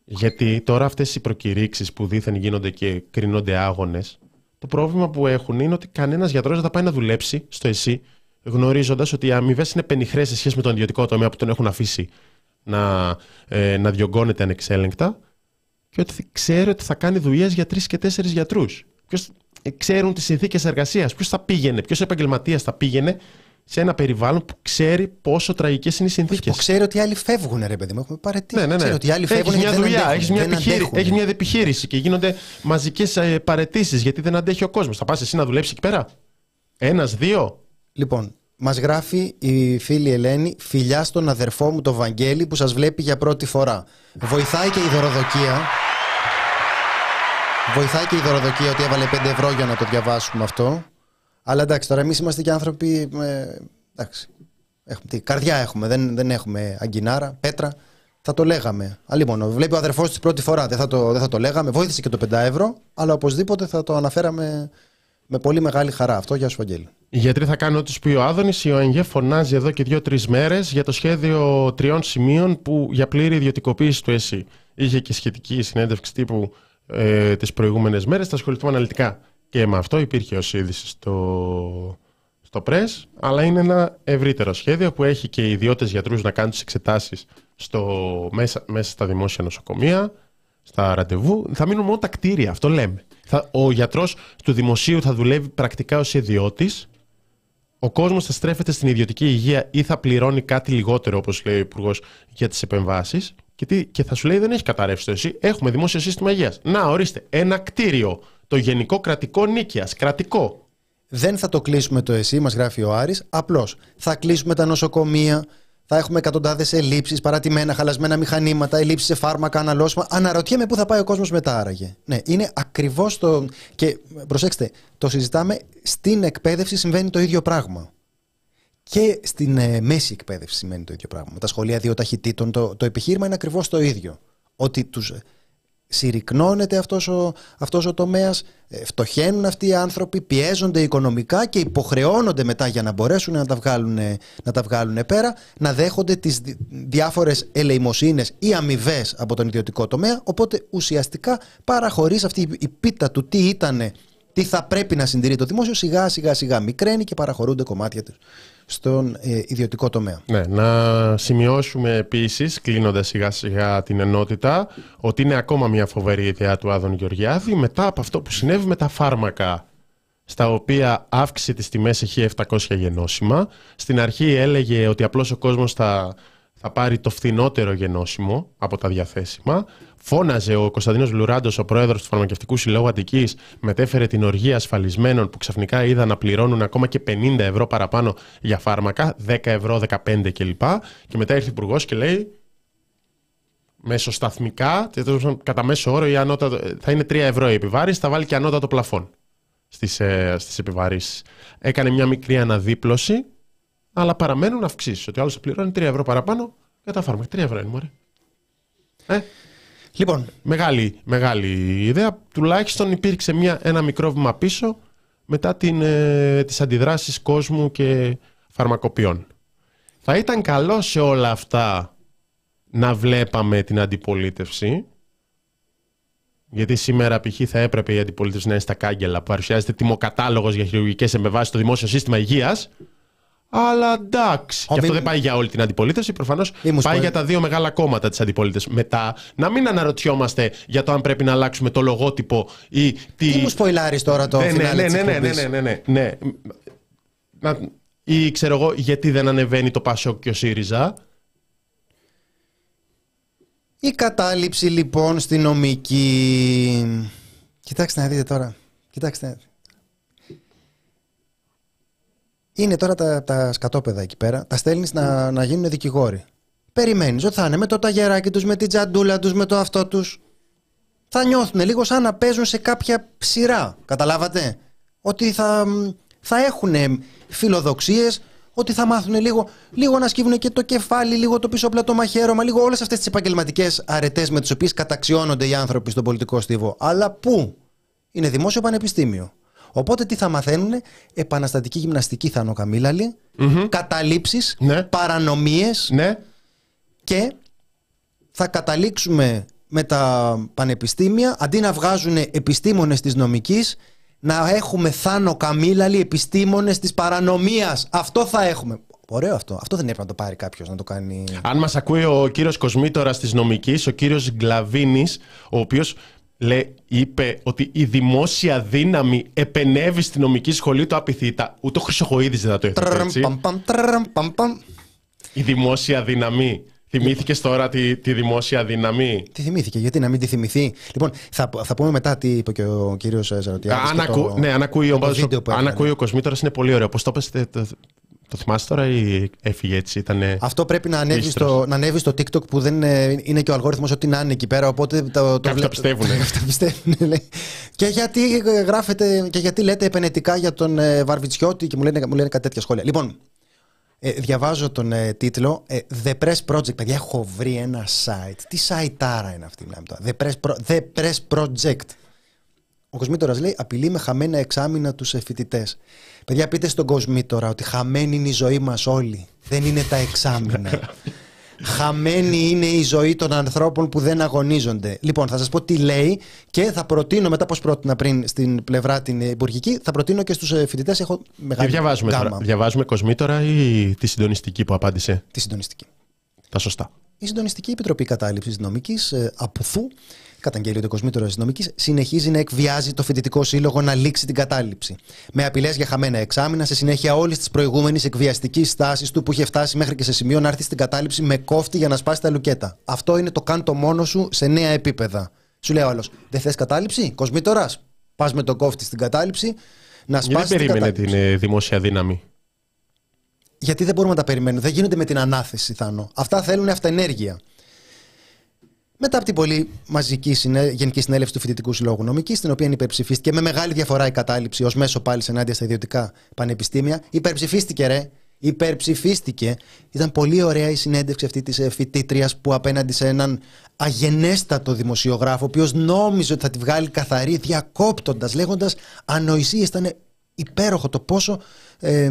Γιατί τώρα αυτές οι προκηρύξεις που δήθεν γίνονται και κρίνονται άγονες, το πρόβλημα που έχουν είναι ότι κανένας γιατρός δεν θα πάει να δουλέψει στο ΕΣΥ γνωρίζοντας ότι οι αμοιβές είναι πενιχρές σε σχέση με τον ιδιωτικό τομέα που τον έχουν αφήσει να, ε, να διωγγώνεται ανεξέλεγκτα και ότι ξέρει ότι θα κάνει δουλειές για τρεις και τέσσερις γιατρούς. Ε, ξέρουν τις συνθήκες εργασίας. Ποιος θα πήγαινε, ποιος επαγγελματίας θα πήγαινε σε ένα περιβάλλον που ξέρει πόσο τραγικές είναι οι συνθήκε. Που ξέρει ότι οι άλλοι φεύγουν, ρε παιδί μου. Έχουμε παρετήσει. Ναι, ναι, ναι. Ξέρει ότι οι άλλοι φεύγουν. Έχεις μια δουλειά, έχεις μια, επιχείρη, έχεις μια επιχείρηση και γίνονται μαζικές ε, παρετήσεις γιατί δεν αντέχει ο κόσμος. Θα πας εσύ να δουλέψεις εκεί πέρα; Ένας, δύο; Λοιπόν, Μας γράφει η φίλη Ελένη, φιλιά στον αδερφό μου το Βαγγέλη που σας βλέπει για πρώτη φορά. Βοηθάει και η δωροδοκία. Βοηθάει και η δωροδοκία ότι έβαλε 5 ευρώ για να το διαβάσουμε αυτό. Αλλά εντάξει, τώρα εμείς είμαστε και άνθρωποι. Με... Εντάξει. Έχουμε, τι, καρδιά έχουμε, δεν, δεν έχουμε αγκινάρα, πέτρα. Θα το λέγαμε. Αλλά μόνο, βλέπει ο αδερφός της πρώτη φορά. Δεν θα, το, δεν θα το λέγαμε. Βοήθησε και το 5 ευρώ, αλλά οπωσδήποτε θα το αναφέραμε με πολύ μεγάλη χαρά. Αυτό για σου, Βαγγέλη. Οι γιατροί θα κάνουν ό,τι σου πει ο Άδωνης. Η ΟΕΝΓΕ φωνάζει εδώ και δύο-τρεις μέρες για το σχέδιο τριών σημείων που για πλήρη ιδιωτικοποίηση του ΕΣΥ. Είχε και σχετική συνέντευξη τύπου ε, τις προηγούμενες μέρες. Θα ασχοληθούμε αναλυτικά και με αυτό. Υπήρχε ως είδηση στο, στο ΠΡΕΣ, αλλά είναι ένα ευρύτερο σχέδιο που έχει και ιδιώτες γιατρούς να κάνουν τις εξετάσεις μέσα, μέσα στα δημόσια νοσοκομεία, στα ραντεβού, θα μείνουν μόνο τα κτίρια. Αυτό λέμε. Θα, ο γιατρός του δημοσίου θα δουλεύει πρακτικά ως ιδιώτης. Ο κόσμος θα στρέφεται στην ιδιωτική υγεία ή θα πληρώνει κάτι λιγότερο, όπως λέει ο Υπουργός, για τις επεμβάσεις. Και, και θα σου λέει: Δεν έχει καταρρεύσει το εσύ. Έχουμε δημόσιο σύστημα υγείας. Να, ορίστε, ένα κτίριο. Το Γενικό Κρατικό Νίκαιας. Κρατικό. Δεν θα το κλείσουμε το εσύ, μας γράφει ο Άρης. Απλώς θα κλείσουμε τα νοσοκομεία, θα έχουμε εκατοντάδες ελλείψεις, παρατημένα, χαλασμένα μηχανήματα, ελλείψεις σε φάρμακα, αναλώσιμα. Αναρωτιέμαι πού θα πάει ο κόσμος μετά άραγε. Ναι, είναι ακριβώς το. Και προσέξτε, το συζητάμε στην εκπαίδευση συμβαίνει το ίδιο πράγμα. Και στην ε, μέση εκπαίδευση σημαίνει το ίδιο πράγμα. Με τα σχολεία δύο ταχυτήτων το, το επιχείρημα είναι ακριβώς το ίδιο. Ότι τους συρρυκνώνεται αυτός ο, αυτός ο τομέας, ε, φτωχαίνουν αυτοί οι άνθρωποι, πιέζονται οικονομικά και υποχρεώνονται μετά για να μπορέσουν να τα βγάλουν, να τα βγάλουν πέρα, να δέχονται τις διάφορες ελεημοσύνες ή αμοιβές από τον ιδιωτικό τομέα, οπότε ουσιαστικά παραχωρείς αυτή η πίτα του τι ήταν, τι θα πρέπει να συντηρεί το δημόσιο, σιγά σιγά σιγά μικραίνει και παραχωρούνται κομμάτια τους στον ε, ιδιωτικό τομέα. Ναι, να σημειώσουμε επίσης, κλείνοντας σιγά σιγά την ενότητα, ότι είναι ακόμα μια φοβερή ιδέα του Άδων Γεωργιάδη μετά από αυτό που συνέβη με τα φάρμακα στα οποία αύξηση τις τιμές έχει 700 γενώσιμα. Στην αρχή έλεγε ότι απλώς ο κόσμος θα θα πάρει το φθηνότερο γενώσιμο από τα διαθέσιμα. Φώναζε ο Κωνσταντίνος Λουράντος, ο πρόεδρος του Φαρμακευτικού Συλλόγου Αττικής, μετέφερε την οργή ασφαλισμένων που ξαφνικά είδα να πληρώνουν ακόμα και 50 ευρώ παραπάνω για φάρμακα, 10 ευρώ, 15 κλπ. Και μετά ήρθε ο υπουργός και λέει μεσοσταθμικά, κατά μέσο όρο η ανώτατο, θα είναι 3 ευρώ η επιβάρηση, θα βάλει και ανώτατο πλαφόν στις, ε, στις επιβαρύσεις. Έκανε μια μικρή αναδίπλωση αλλά παραμένουν αυξήσεις. Ότι ο άλλος πληρώνει 3 ευρώ παραπάνω για τα φάρμακα. 3 ευρώ είναι, μωρέ. Ε, λοιπόν. Μεγάλη, μεγάλη ιδέα. Τουλάχιστον υπήρξε μια, ένα μικρό βήμα πίσω μετά την, ε, τις αντιδράσεις κόσμου και φαρμακοποιών. Θα ήταν καλό σε όλα αυτά να βλέπαμε την αντιπολίτευση γιατί σήμερα π.χ. θα έπρεπε η αντιπολίτευση να είναι στα κάγκελα που παρουσιάζεται τιμοκατάλογος για χειρουργικές επεμβάσει στο δημόσιο σύστημα υγείας αλλά εντάξει. και αυτό δεν πάει για όλη την αντιπολίτευση. Προφανώς πάει για τα δύο μεγάλα κόμματα της αντιπολίτευσης. Μετά, να μην αναρωτιόμαστε για το αν πρέπει να αλλάξουμε το λογότυπο ή τι. Τι μου σποϊλάρει τώρα το ναι, ναι, ναι ναι ναι, ναι, ναι, ναι, ναι, ναι, ναι. Ναι Ή ξέρω εγώ, γιατί δεν ανεβαίνει το Πασόκ και ο ΣΥΡΙΖΑ. Η κατάληψη λοιπόν στην νομική. Κοιτάξτε να δείτε τώρα. Κοιτάξτε να. Είναι τώρα τα, τα σκατόπεδα εκεί πέρα. Τα στέλνεις να, να γίνουν δικηγόροι. Περιμένεις ότι θα είναι με το ταγεράκι τους, με την τζαντούλα τους, με το αυτό τους. Θα νιώθουν λίγο σαν να παίζουν σε κάποια σειρά. Καταλάβατε; Ότι θα, θα έχουν φιλοδοξίες, ότι θα μάθουν λίγο, λίγο να σκύβουν και το κεφάλι, λίγο το πίσω πλατό μαχαίρωμα, λίγο όλες αυτές τις επαγγελματικές αρετές με τις οποίες καταξιώνονται οι άνθρωποι στον πολιτικό στίβο. Αλλά πού; Είναι δημόσιο πανεπιστήμιο. Οπότε τι θα μαθαίνουν, επαναστατική γυμναστική θα είναι ο καμιλαλη καταλήψεις, ναι. παρανομίες ναι. και θα καταλήξουμε με τα πανεπιστήμια, αντί να βγάζουν επιστήμονες της νομικής, να έχουμε Θάνο Καμίλαλη επιστήμονες της παρανομίας. Αυτό θα έχουμε. Ωραίο αυτό. Αυτό δεν έπρεπε να το πάρει κάποιος να το κάνει. Αν μας ακούει ο κύριος Κοσμήτορας της νομικής, ο κύριος Γκλαβίνης, ο οποίος λέει, είπε ότι η δημόσια δύναμη επενεύει στη νομική σχολή του απειθήτα. Ούτε ο Χρυσοχοίδης δεν θα το έθετε έτσι. Η δημόσια δύναμη. Θυμήθηκες τώρα τη, τη δημόσια δύναμη; Τι θυμήθηκε, γιατί να μην τη θυμηθεί; Λοιπόν, θα, θα πούμε μετά τι είπε και ο κύριος Ζαρωτιάδης. Αν, ακού, ναι, αν ακούει, ο, αν ακούει ο Κοσμήτορα είναι πολύ ωραίο. Πώς το πες, το θυμάσαι τώρα ή έφυγε έτσι, ήτανε... Αυτό πρέπει να ανέβει, στο, να ανέβει στο TikTok που δεν είναι και ο αλγόριθμος ότι να είναι εκεί πέρα. Οπότε το, το Κάποιοι πιστεύουν. πιστεύουν και, γιατί γράφετε, και γιατί λέτε επενετικά για τον ε, Βαρβιτσιώτη και μου λένε, μου λένε κάτι τέτοια σχόλια. Λοιπόν, ε, διαβάζω τον ε, τίτλο ε, The Press Project. Παιδιά, έχω βρει ένα site. Τι site άρα είναι αυτή, The Press, The Press Project. Ο Κοσμήτορας λέει: Απειλεί με χαμένα εξάμεινα τους φοιτητές. Παιδιά, πείτε στον Κοσμήτορα ότι χαμένη είναι η ζωή μας όλοι. Δεν είναι τα εξάμεινα. Χαμένη είναι η ζωή των ανθρώπων που δεν αγωνίζονται. Λοιπόν, θα σας πω τι λέει και θα προτείνω μετά, πώς πρότεινα πριν στην πλευρά την υπουργική, θα προτείνω και στους ε, φοιτητές. Έχω μεγάλη Τι διαβάζουμε τώρα. Διαβάζουμε Κοσμήτορα ή τη συντονιστική που απάντησε; Τη συντονιστική. Τα σωστά. Η Συντονιστική Επιτροπή Κατάληψης Νομικής, ε, Απουθού, καταγγέλει ο Κοσμήτωρο Αστυνομική, συνεχίζει να εκβιάζει το φοιτητικό σύλλογο να λήξει την κατάληψη. Με απειλές για χαμένα εξάμεινα, σε συνέχεια όλης της προηγούμενης εκβιαστικής στάσης του που είχε φτάσει μέχρι και σε σημείο να έρθει στην κατάληψη με κόφτη για να σπάσει τα λουκέτα. Αυτό είναι το καν το μόνο σου σε νέα επίπεδα. Σου λέει ο άλλος, δεν θες κατάληψη, Κοσμήτωρας, πας με το κόφτη στην κατάληψη να σπάσει την περίμενε την ε, δημόσια δύναμη; Γιατί δεν μπορούμε να τα περιμένουμε. Δεν γίνονται με την ανάθεση, Θάνο. Αυτά θέλουν αυτενέργεια. Μετά από την πολύ μαζική Γενική Συνέλευση του Φοιτητικού Συλλόγου Νομικής, στην οποία υπερψηφίστηκε με μεγάλη διαφορά η κατάληψη ως μέσο πάλι ενάντια στα ιδιωτικά πανεπιστήμια, υπερψηφίστηκε, ρε. Υπερψηφίστηκε. Ήταν πολύ ωραία η συνέντευξη αυτή της ε, φοιτήτριας που απέναντι σε έναν αγενέστατο δημοσιογράφο, ο οποίος νόμιζε ότι θα τη βγάλει καθαρή, διακόπτοντας, λέγοντας ανοησίες. Ήταν υπέροχο το πόσο ε,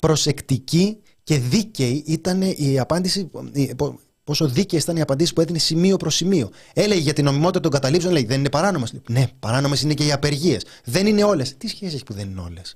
προσεκτική και δίκαιη ήταν η απάντηση, πόσο δίκαιες ήταν οι απαντήσεις που έδινε σημείο προς σημείο. Έλεγε για την νομιμότητα των καταλήψεων, λέει δεν είναι παράνομες. Ναι, παράνομες είναι και οι απεργίες. Δεν είναι όλες. Τι σχέση έχει που δεν είναι όλες;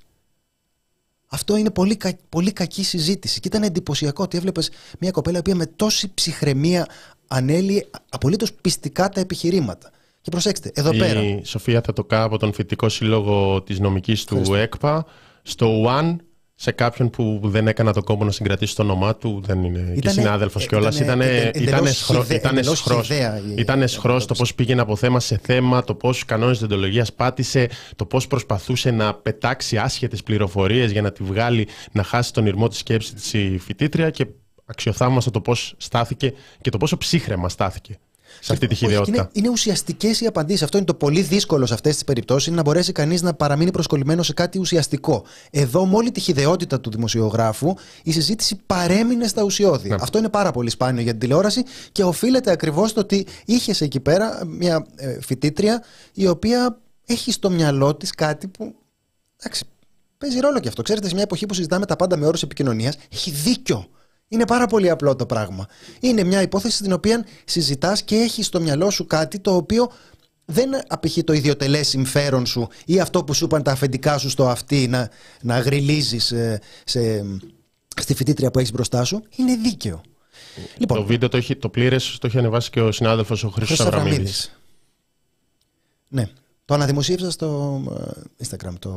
Αυτό είναι πολύ, κα, πολύ κακή συζήτηση. Και ήταν εντυπωσιακό ότι έβλεπες μια κοπέλα που με τόση ψυχραιμία ανέλυε απολύτως πιστικά τα επιχειρήματα. Και προσέξτε, εδώ η πέρα. Η Σοφία Θατοκά από τον Φοιτητικό Σύλλογο της Νομικής του ΕΚΠΑ στο One σε κάποιον που δεν έκανα το κόμπο να συγκρατήσει το όνομά του, δεν είναι ήτανε, και συνάδελφος κιόλας. Ήταν σχρό το πώς πήγαινε από θέμα σε θέμα, το πώς κανόνες διοντολογία πάτησε, το πώς προσπαθούσε να πετάξει άσχετες πληροφορίες για να τη βγάλει να χάσει τον ηρμό της σκέψης της η φοιτήτρια και αξιοθάμαστο το πώς στάθηκε και το πόσο ψύχρεμα στάθηκε σε αυτή τη χειδαιότητα. Είναι, είναι ουσιαστικές οι απαντήσεις. Αυτό είναι το πολύ δύσκολο σε αυτές τις περιπτώσεις, να μπορέσει κανείς να παραμείνει προσκολλημένος σε κάτι ουσιαστικό. Εδώ, με όλη τη χειδαιότητα του δημοσιογράφου, η συζήτηση παρέμεινε στα ουσιώδη. Ναι. Αυτό είναι πάρα πολύ σπάνιο για την τηλεόραση και οφείλεται ακριβώς στο ότι είχες εκεί πέρα μια ε, φοιτήτρια η οποία έχει στο μυαλό της κάτι που. Εντάξει, παίζει ρόλο και αυτό. Ξέρετε, σε μια εποχή που συζητάμε τα πάντα με όρους επικοινωνίας, έχει δίκιο. Είναι πάρα πολύ απλό το πράγμα. Είναι μια υπόθεση στην οποία συζητάς και έχεις στο μυαλό σου κάτι το οποίο δεν απηχεί το ιδιωτελέ συμφέρον σου ή αυτό που σου είπαν τα αφεντικά σου στο αυτή να, να γριλίζεις ε, σε, στη φοιτήτρια που έχεις μπροστά σου. Είναι δίκαιο. Λοιπόν, το βίντεο το, έχει, το πλήρες το έχει ανεβάσει και ο συνάδελφος ο Χρήστος Αβραμίδης. Ναι. Το αναδημοσίευσα στο ε, Instagram το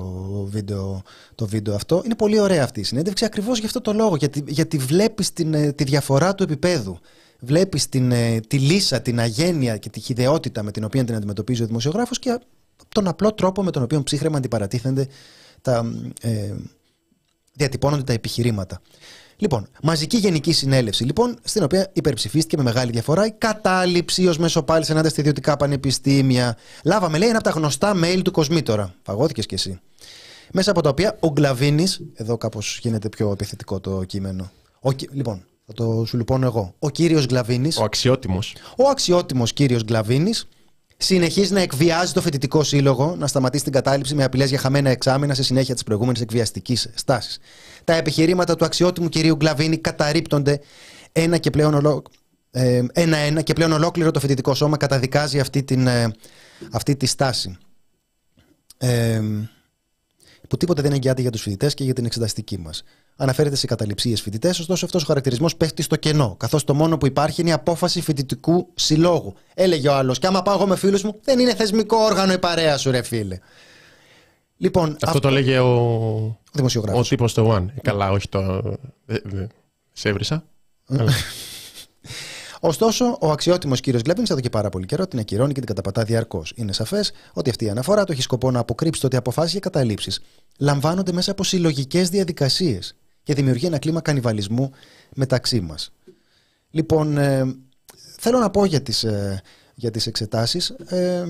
βίντεο, το βίντεο αυτό. Είναι πολύ ωραία αυτή η συνέντευξη ακριβώς για αυτό το λόγο. Γιατί, γιατί βλέπεις ε, τη διαφορά του επίπεδου. Βλέπεις ε, τη λύσα, την αγένεια και τη χιδεότητα με την οποία την αντιμετωπίζει ο δημοσιογράφος και τον απλό τρόπο με τον οποίο ψύχρεμα αντιπαρατίθενται τα, ε, διατυπώνονται τα επιχειρήματα. Λοιπόν, μαζική γενική συνέλευση, λοιπόν, στην οποία υπερψηφίστηκε με μεγάλη διαφορά η κατάληψη ως μέσο πάλι ενάντια στα ιδιωτικά πανεπιστήμια. Λάβαμε, λέει, ένα από τα γνωστά mail του Κοσμήτορα. Φαγώθηκε κι εσύ. Μέσα από τα οποία ο Γκλαβίνης, εδώ κάπως γίνεται πιο επιθετικό το κείμενο. Ο, λοιπόν, θα το σου λοιπόν εγώ. Ο κύριος Γκλαβίνη. Ο αξιότιμος. Ο αξιότιμος κύριος Γκλαβίνης συνεχίζει να εκβιάζει το φοιτητικό σύλλογο να σταματήσει την κατάληψη με απειλές για χαμένα εξάμεινα σε συνέχεια της προηγούμενης εκβιαστικής στάσης. Τα επιχειρήματα του αξιότιμου κυρίου Γκλαβίνη καταρρύπτονται ένα και πλέον ολο... ε, ένα-ένα και πλέον ολόκληρο το φοιτητικό σώμα καταδικάζει αυτή, την, ε, αυτή τη στάση. Ε, που τίποτε δεν εγγυάται για τους φοιτητές και για την εξεταστική μας. Αναφέρεται σε καταληψίες φοιτητές, ωστόσο αυτός ο χαρακτηρισμός πέφτει στο κενό, καθώς το μόνο που υπάρχει είναι η απόφαση φοιτητικού συλλόγου. Έλεγε ο άλλος, και άμα πάω εγώ με φίλους μου, δεν είναι θεσμικό όργανο η παρέα σου, ρε φίλε. Λοιπόν, αυτό, αυτό το λέγε ο, ο δημοσιογράφος. Ο τύπος του One. Ε, καλά, όχι το. Σε έβρισα. Ωστόσο, ο αξιότιμος κύριος Γκλέμπιν εδώ και πάρα πολύ καιρό την ακυρώνει και την καταπατά διαρκώς. Είναι σαφές ότι αυτή η αναφορά του έχει σκοπό να αποκρύψει το ότι αποφάσεις για καταλήψεις λαμβάνονται μέσα από συλλογικές διαδικασίες και δημιουργεί ένα κλίμα κανιβαλισμού μεταξύ μας. Λοιπόν, ε, θέλω να πω για τις, ε, για τις εξετάσεις, ε,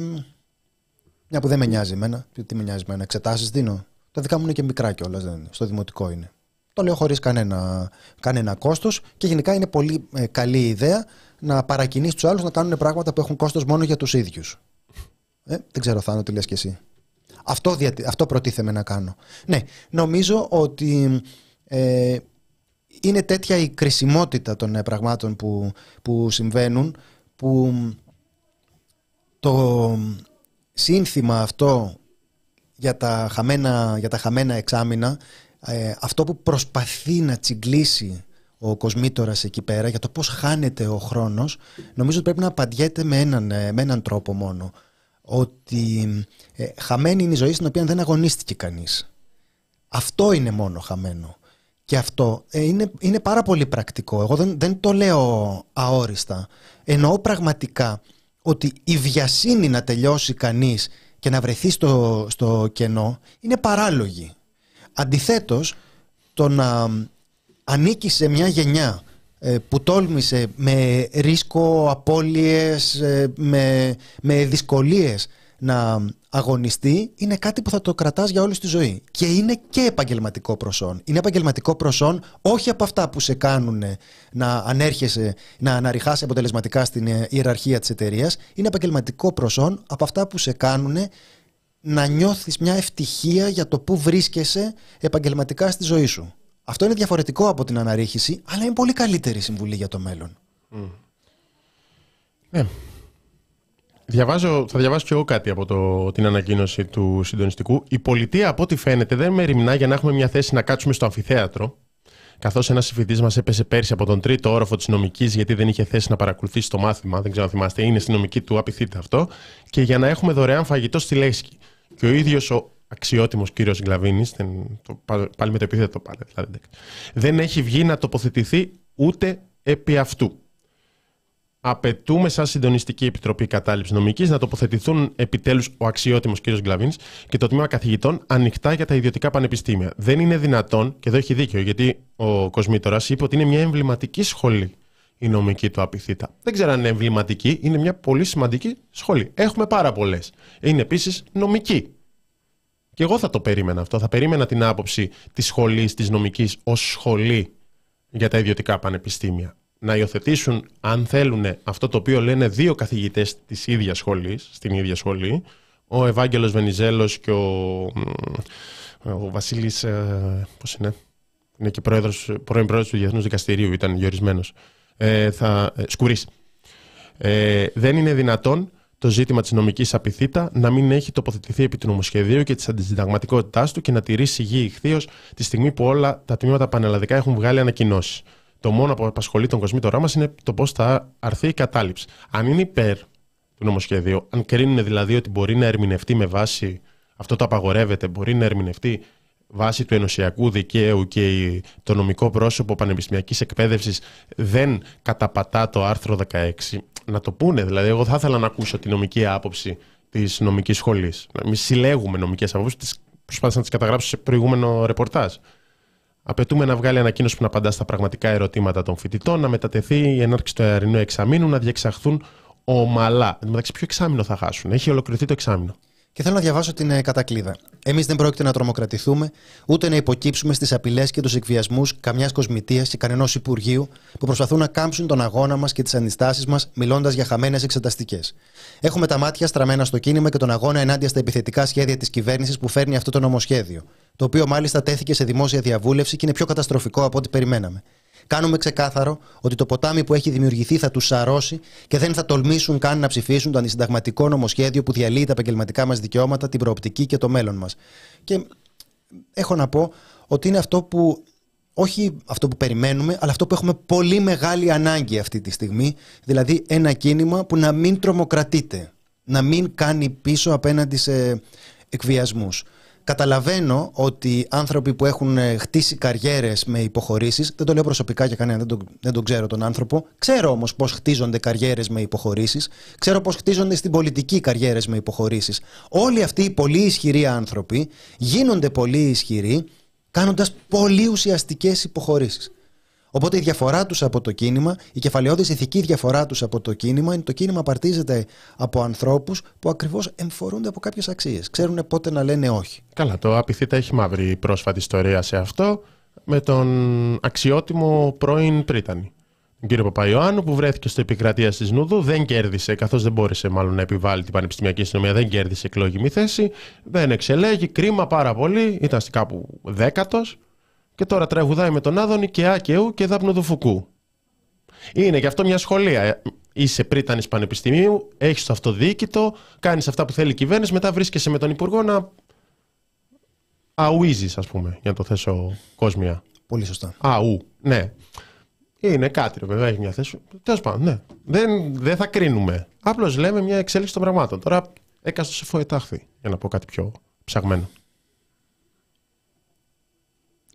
μια που δεν με νοιάζει εμένα, τι με νοιάζει εμένα, εξετάσεις δίνω. Τα δικά μου είναι και μικρά κιόλας, δεν στο δημοτικό είναι. Το λέω χωρίς κανένα, κανένα κόστος και γενικά είναι πολύ ε, καλή ιδέα να παρακινείς τους άλλους να κάνουν πράγματα που έχουν κόστος μόνο για τους ίδιους. Ε, δεν ξέρω Θάνο τι λες κι εσύ. Αυτό, αυτό προτίθεμαι να κάνω. Ναι, νομίζω ότι ε, είναι τέτοια η κρισιμότητα των ε, πραγμάτων που, που συμβαίνουν που το σύνθημα αυτό για τα χαμένα, για τα χαμένα εξάμεινα ε, αυτό που προσπαθεί να τσιγκλίσει ο Κοσμήτορας εκεί πέρα για το πώς χάνεται ο χρόνος νομίζω ότι πρέπει να απαντιέται με έναν, ε, με έναν τρόπο μόνο. Ότι ε, χαμένη είναι η ζωή στην οποία δεν αγωνίστηκε κανείς. Αυτό είναι μόνο χαμένο και αυτό ε, είναι, είναι πάρα πολύ πρακτικό. Εγώ δεν, δεν το λέω αόριστα. Εννοώ πραγματικά ότι η βιασύνη να τελειώσει κανείς και να βρεθεί στο, στο κενό είναι παράλογη. Αντιθέτως το να ανήκει σε μια γενιά ε, που τόλμησε με ρίσκο, απώλειες, ε, με, με δυσκολίες να αγωνιστεί είναι κάτι που θα το κρατάς για όλη τη ζωή. Και είναι και επαγγελματικό προσόν. Είναι επαγγελματικό προσόν όχι από αυτά που σε κάνουν να ανέρχεσαι, να αναρριχάσει αποτελεσματικά στην ε, ιεραρχία της εταιρείας. Είναι επαγγελματικό προσόν από αυτά που σε κάνουν να νιώθεις μια ευτυχία για το που βρίσκεσαι επαγγελματικά στη ζωή σου. Αυτό είναι διαφορετικό από την αναρρίχηση, αλλά είναι πολύ καλύτερη συμβουλή για το μέλλον. Ναι. Διαβάζω, θα διαβάσω και εγώ κάτι από το, την ανακοίνωση του συντονιστικού. Η πολιτεία, από ό,τι φαίνεται, δεν μεριμνά για να έχουμε μια θέση να κάτσουμε στο αμφιθέατρο. Καθώς ένας συμφιτή μας έπεσε πέρσι από τον τρίτο όροφο της νομικής, γιατί δεν είχε θέση να παρακολουθήσει το μάθημα. Δεν ξέρω αν θυμάστε, είναι στη νομική του απειθείτε αυτό. Και για να έχουμε δωρεάν φαγητό στη Λέσχη. Και ο ίδιος ο αξιότιμος κύριος Γκλαβίνης, πάλι με το επίθετο πάλι, δηλαδή, δεν έχει βγει να τοποθετηθεί ούτε επί αυτού. Απαιτούμε, σαν Συντονιστική Επιτροπή Κατάληψης Νομικής, να τοποθετηθούν επιτέλους ο αξιότιμος κ. Γκλαβίνης και το τμήμα καθηγητών ανοιχτά για τα ιδιωτικά πανεπιστήμια. Δεν είναι δυνατόν, και εδώ έχει δίκιο, γιατί ο Κοσμήτορας είπε ότι είναι μια εμβληματική σχολή η νομική του Απιθύτα. Δεν ξέρω αν είναι εμβληματική, είναι μια πολύ σημαντική σχολή. Έχουμε πάρα πολλές. Είναι επίσης νομική. Και εγώ θα το περίμενα αυτό. Θα περίμενα την άποψη της σχολής, της νομικής, ως σχολή για τα ιδιωτικά πανεπιστήμια. Να υιοθετήσουν, αν θέλουν, αυτό το οποίο λένε δύο καθηγητές της ίδιας σχολής, στην ίδια σχολή, ο Ευάγγελος Βενιζέλος και ο, ο Βασίλης, ε, πώς είναι, είναι και πρόεδρος, πρώην πρόεδρος του Διεθνούς Δικαστηρίου, ήταν διορισμένος, ε, θα, ε, Σκουρής. Ε, δεν είναι δυνατόν το ζήτημα της νομικής απειθήτα να μην έχει τοποθετηθεί επί του νομοσχεδίου και της αντισυνταγματικότητάς του και να τηρήσει γη ηχθείως τη στιγμή που όλα τα τμήματα πανελλαδικά έχουν βγάλει ανακοινώσεις. Το μόνο που απασχολεί τον κοσμήτωρά μας είναι το πώς θα αρθεί η κατάληψη. Αν είναι υπέρ του νομοσχεδίου, αν κρίνουν δηλαδή ότι μπορεί να ερμηνευτεί με βάση αυτό το απαγορεύεται, μπορεί να ερμηνευτεί βάσει του ενωσιακού δικαίου και το νομικό πρόσωπο πανεπιστημιακής εκπαίδευσης δεν καταπατά το άρθρο 16, να το πούνε. Δηλαδή, εγώ θα ήθελα να ακούσω τη νομική άποψη της νομικής σχολής. Εμεί συλλέγουμε νομικές απόψεις, προσπάθησα να τις καταγράψω σε προηγούμενο ρεπορτάζ. Απαιτούμε να βγάλει ανακοίνωση που να απαντά στα πραγματικά ερωτήματα των φοιτητών, να μετατεθεί η έναρξη του αερινού εξαμήνου, να διεξαχθούν ομαλά. Εν μεταξύ, ποιο εξάμεινο θα χάσουν; Έχει ολοκληρωθεί το εξάμεινο. Και θέλω να διαβάσω την ε, κατακλίδα. Εμείς δεν πρόκειται να τρομοκρατηθούμε, ούτε να υποκύψουμε στις απειλές και τους εκβιασμούς καμιάς κοσμητείας και κανενός Υπουργείου που προσπαθούν να κάμψουν τον αγώνα μας και τις αντιστάσεις μας, μιλώντας για χαμένες εξεταστικές. Έχουμε τα μάτια στραμμένα στο κίνημα και τον αγώνα ενάντια στα επιθετικά σχέδια της κυβέρνησης που φέρνει αυτό το νομοσχέδιο. Το οποίο μάλιστα τέθηκε σε δημόσια διαβούλευση και είναι πιο καταστροφικό από ό,τι περιμέναμε. Κάνουμε ξεκάθαρο ότι το ποτάμι που έχει δημιουργηθεί θα τους σαρώσει και δεν θα τολμήσουν καν να ψηφίσουν το αντισυνταγματικό νομοσχέδιο που διαλύει τα επαγγελματικά μας δικαιώματα, την προοπτική και το μέλλον μας. Και έχω να πω ότι είναι αυτό που όχι αυτό που περιμένουμε, αλλά αυτό που έχουμε πολύ μεγάλη ανάγκη αυτή τη στιγμή, δηλαδή ένα κίνημα που να μην τρομοκρατείται, να μην κάνει πίσω απέναντι σε εκβιασμούς. Καταλαβαίνω ότι άνθρωποι που έχουν ε, χτίσει καριέρες με υποχωρήσεις, δεν το λέω προσωπικά για κανέναν, δεν τον, δεν τον ξέρω τον άνθρωπο. Ξέρω όμως πώς χτίζονται καριέρες με υποχωρήσεις. Ξέρω πώς χτίζονται στην πολιτική καριέρες με υποχωρήσεις. Όλοι αυτοί οι πολύ ισχυροί άνθρωποι γίνονται πολύ ισχυροί κάνοντας πολύ ουσιαστικές υποχωρήσεις. Οπότε η διαφορά τους από το κίνημα, η κεφαλαιώδης ηθική διαφορά τους από το κίνημα, είναι το κίνημα απαρτίζεται από ανθρώπους που ακριβώς εμφορούνται από κάποιες αξίες. Ξέρουν πότε να λένε όχι. Καλά, το Απιθύτα έχει μαύρη πρόσφατη ιστορία σε αυτό με τον αξιότιμο πρώην Πρίτανη. Τον κύριο Παπαϊωάννου που βρέθηκε στο επικρατεία της Νούδου, δεν κέρδισε, καθώς δεν μπόρεσε μάλλον να επιβάλλει την πανεπιστημιακή αστυνομία, δεν κέρδισε εκλογημή θέση, δεν εξελέγει, κρίμα πάρα πολύ, ήταν κάπου δέκατος και τώρα τραγουδάει με τον Άδωνη και Άκαιου και Δάπνο του Φουκού. Είναι και αυτό μια σχολεία. Ε, είσαι πρίτανης πανεπιστημίου, έχεις το αυτοδιοίκητο, κάνεις αυτά που θέλει η κυβέρνηση, μετά βρίσκεσαι με τον Υπουργό να αουίζεις, ας πούμε, για να το θέσω κόσμια. Πολύ σωστά. Αου, ναι. Είναι κάτι, ρε, βέβαια, έχει μια θέση. Τέλος πάντων, ναι. Δεν, δεν θα κρίνουμε. Απλώς λέμε μια εξέλιξη των πραγμάτων. Τώρα έκαστος σε φοετάχθη, για να πω κάτι πιο ψαγμένο.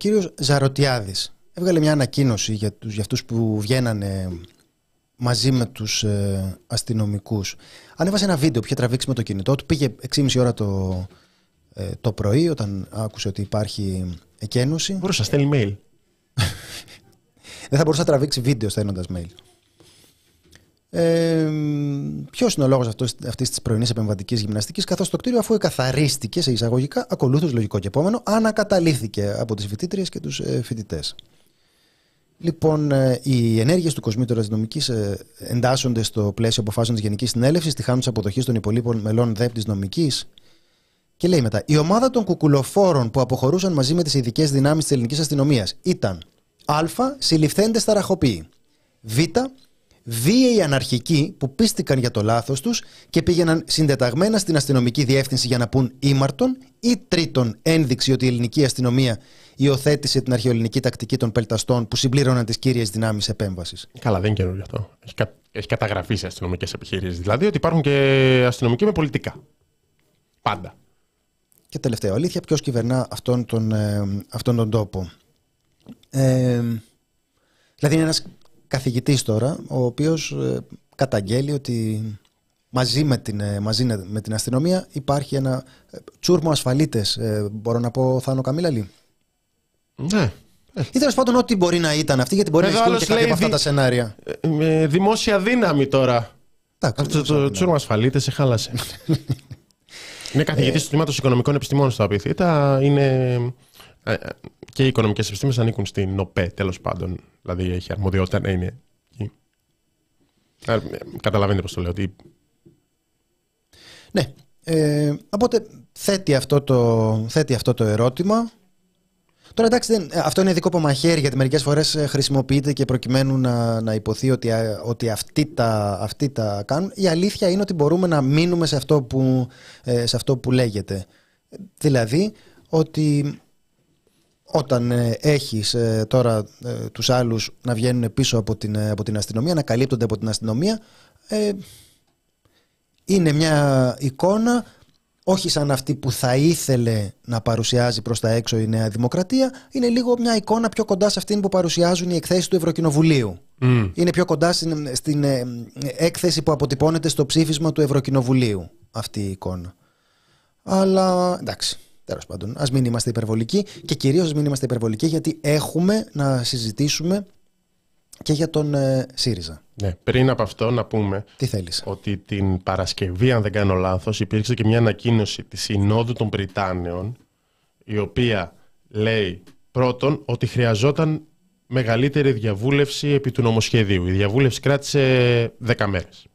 Κύριος Ζαρωτιάδης έβγαλε μια ανακοίνωση για, τους, για αυτούς που βγαίνανε μαζί με τους ε, αστυνομικούς. Ανέβασε ένα βίντεο που είχε τραβήξει με το κινητό του. Πήγε 6,5 ώρα το, ε, το πρωί όταν άκουσε ότι υπάρχει εκένωση. Μπορούσε να στέλνει mail. Δεν θα μπορούσε να τραβήξει βίντεο στέλνοντας mail. Ε, Ποιος είναι ο λόγος αυτής της πρωινής επεμβατικής γυμναστικής, καθώς το κτίριο, αφού εκαθαρίστηκε σε εισαγωγικά, ακολούθως λογικό και επόμενο, ανακαταλήθηκε από τις φοιτήτριες και τους ε, φοιτητές. Λοιπόν, ε, οι ενέργειες του Κοσμήτωρα Αστυνομική ε, εντάσσονται στο πλαίσιο αποφάσεων της Γενικής Συνέλευσης, τη χάνουσα αποδοχής των υπολείπων μελών ΔΕΠ της νομικής. Και λέει μετά, η ομάδα των κουκουλοφόρων που αποχωρούσαν μαζί με τις ειδικές δυνάμεις της ελληνικής αστυνομίας ήταν Α. Συλληφθέντες ταραχοποιοί. Β. Βίαιοι αναρχικοί που πίστηκαν για το λάθος τους και πήγαιναν συντεταγμένα στην αστυνομική διεύθυνση για να πούν ήμαρτον. Ή τρίτον, ένδειξη ότι η ελληνική αστυνομία υιοθέτησε την αρχαιοελληνική τακτική των πελταστών που συμπλήρωναν τις κύριες δυνάμεις επέμβασης. Καλά, δεν είναι καινούριο αυτό. Έχει, κα... έχει καταγραφεί σε αστυνομικές επιχειρήσεις. Δηλαδή ότι υπάρχουν και αστυνομικοί με πολιτικά. Πάντα. Και τελευταία αλήθεια, ποιος κυβερνά αυτόν τον, ε, αυτόν τον τόπο. Ε, δηλαδή είναι ένας καθηγητής τώρα, ο οποίος ε, καταγγέλει ότι μαζί με την, ε, μαζί με την αστυνομία υπάρχει ένα ε, τσούρμο ασφαλίτες, μπορώ να πω Θάνο Καμίλαλη; Ναι. Ή τέλος πάντων ό,τι μπορεί να ήταν αυτή, γιατί μπορεί να ισχύουν και κάποια από αυτά τα σενάρια. Με δημόσια δύναμη τώρα. Αυτό το τσούρμο ασφαλίτες σε χάλασε. είναι καθηγητής του τμήματος οικονομικών επιστημών στο Απιθύτα. Είναι ε, ε, και οι οικονομικές επιστήμες ανήκουν στην ΟΠΕ τέλος πάντων. Δηλαδή έχει αρμοδιότητα να είναι εκεί. Ε, καταλαβαίνετε πώς το λέω. Ότι... Ναι. Ε, οπότε θέτει αυτό, το, θέτει αυτό το ερώτημα. Τώρα εντάξει, δεν, αυτό είναι δικό μαχαίρι γιατί μερικές φορές χρησιμοποιείται και προκειμένου να, να υποθεί ότι, ότι αυτοί, τα, αυτοί τα κάνουν. Η αλήθεια είναι ότι μπορούμε να μείνουμε σε αυτό που, σε αυτό που λέγεται. Δηλαδή ότι όταν ε, έχεις ε, τώρα ε, τους άλλους να βγαίνουν πίσω από την, ε, από την αστυνομία, να καλύπτονται από την αστυνομία, είναι μια εικόνα όχι σαν αυτή που θα ήθελε να παρουσιάζει προς τα έξω η Νέα Δημοκρατία, είναι λίγο μια εικόνα πιο κοντά σε αυτήν που παρουσιάζουν οι εκθέσεις του Ευρωκοινοβουλίου. Είναι πιο κοντά στην, στην έκθεση που αποτυπώνεται στο ψήφισμα του Ευρωκοινοβουλίου αυτή η εικόνα. Αλλά εντάξει, Τέλος πάντων, ας μην είμαστε υπερβολικοί και κυρίως ας μην είμαστε υπερβολικοί γιατί έχουμε να συζητήσουμε και για τον ε, ΣΥΡΙΖΑ. Ναι, πριν από αυτό να πούμε Τι θέλεις; ότι την Παρασκευή, αν δεν κάνω λάθος, υπήρξε και μια ανακοίνωση της Συνόδου των Πριτάνεων η οποία λέει πρώτον ότι χρειαζόταν μεγαλύτερη διαβούλευση επί του νομοσχεδίου. Η διαβούλευση κράτησε 10 μέρες.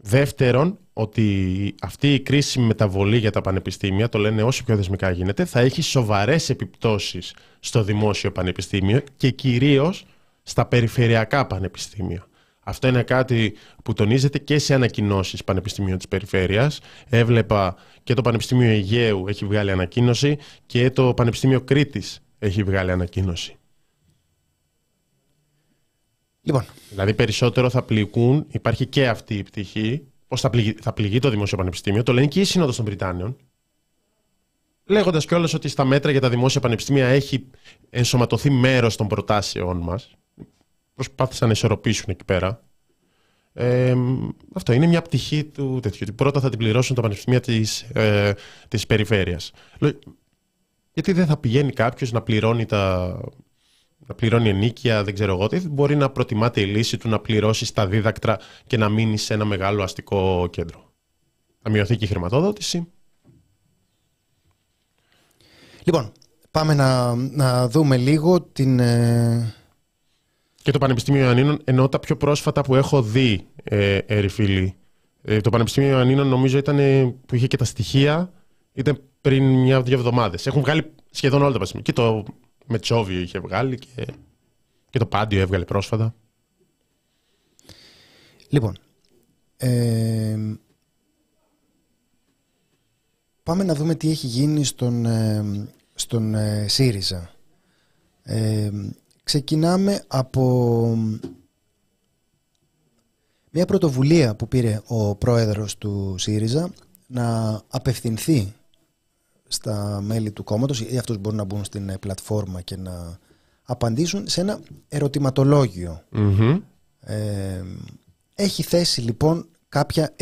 Δεύτερον, ότι αυτή η κρίσιμη μεταβολή για τα πανεπιστήμια, το λένε όσο πιο δεσμικά γίνεται, θα έχει σοβαρές επιπτώσεις στο δημόσιο πανεπιστήμιο και κυρίως στα περιφερειακά πανεπιστήμια. Αυτό είναι κάτι που τονίζεται και σε ανακοινώσεις Πανεπιστημίου της Περιφέρειας. Έβλεπα και το Πανεπιστήμιο Αιγαίου έχει βγάλει ανακοίνωση και το Πανεπιστήμιο Κρήτης έχει βγάλει ανακοίνωση. Λοιπόν. Δηλαδή περισσότερο θα πληγούν, υπάρχει και αυτή η πτυχή, πώς θα, πληγεί, θα πληγεί το Δημόσιο Πανεπιστήμιο. Το λένε και η Σύνοδος των Βρυτάνιων. Λέγοντας κιόλας ότι στα μέτρα για τα δημόσια πανεπιστήμια έχει ενσωματωθεί μέρος των προτάσεών μας. Προσπάθησαν να ισορροπήσουν εκεί πέρα. Ε, αυτό είναι μια πτυχή του τέτοιου. Ότι πρώτα θα την πληρώσουν τα πανεπιστήμια της ε, της περιφέρειας. Γιατί δεν θα πηγαίνει κάποιος να πληρώνει τα να πληρώνει ενίκεια, δεν ξέρω εγώ τι, μπορεί να προτιμάται η λύση του να πληρώσει τα δίδακτρα και να μείνει σε ένα μεγάλο αστικό κέντρο. Θα μειωθεί και η χρηματοδότηση. Λοιπόν, πάμε να, να δούμε λίγο την... Ε, και το Πανεπιστήμιο Ιωαννίνων, ενώ τα πιο πρόσφατα που έχω δει, ε, ε, το Πανεπιστήμιο Ιωαννίνων νομίζω ήταν που είχε και τα στοιχεία, ήταν πριν μια-δύο εβδομάδες. Έχουν βγάλει σχεδόν όλα τα πανεπιστήμια. Και το Μετσόβιο είχε βγάλει και, και το Πάντιο έβγαλε πρόσφατα. Λοιπόν, ε, πάμε να δούμε τι έχει γίνει στον, ε, στον ε, ΣΥΡΙΖΑ. Ε, ξεκινάμε από μια πρωτοβουλία που πήρε ο πρόεδρος του ΣΥΡΙΖΑ να απευθυνθεί στα μέλη του κόμματος ή αυτούς μπορούν να μπουν στην πλατφόρμα και να απαντήσουν σε ένα ερωτηματολόγιο. Ε, έχει θέσει λοιπόν κάποια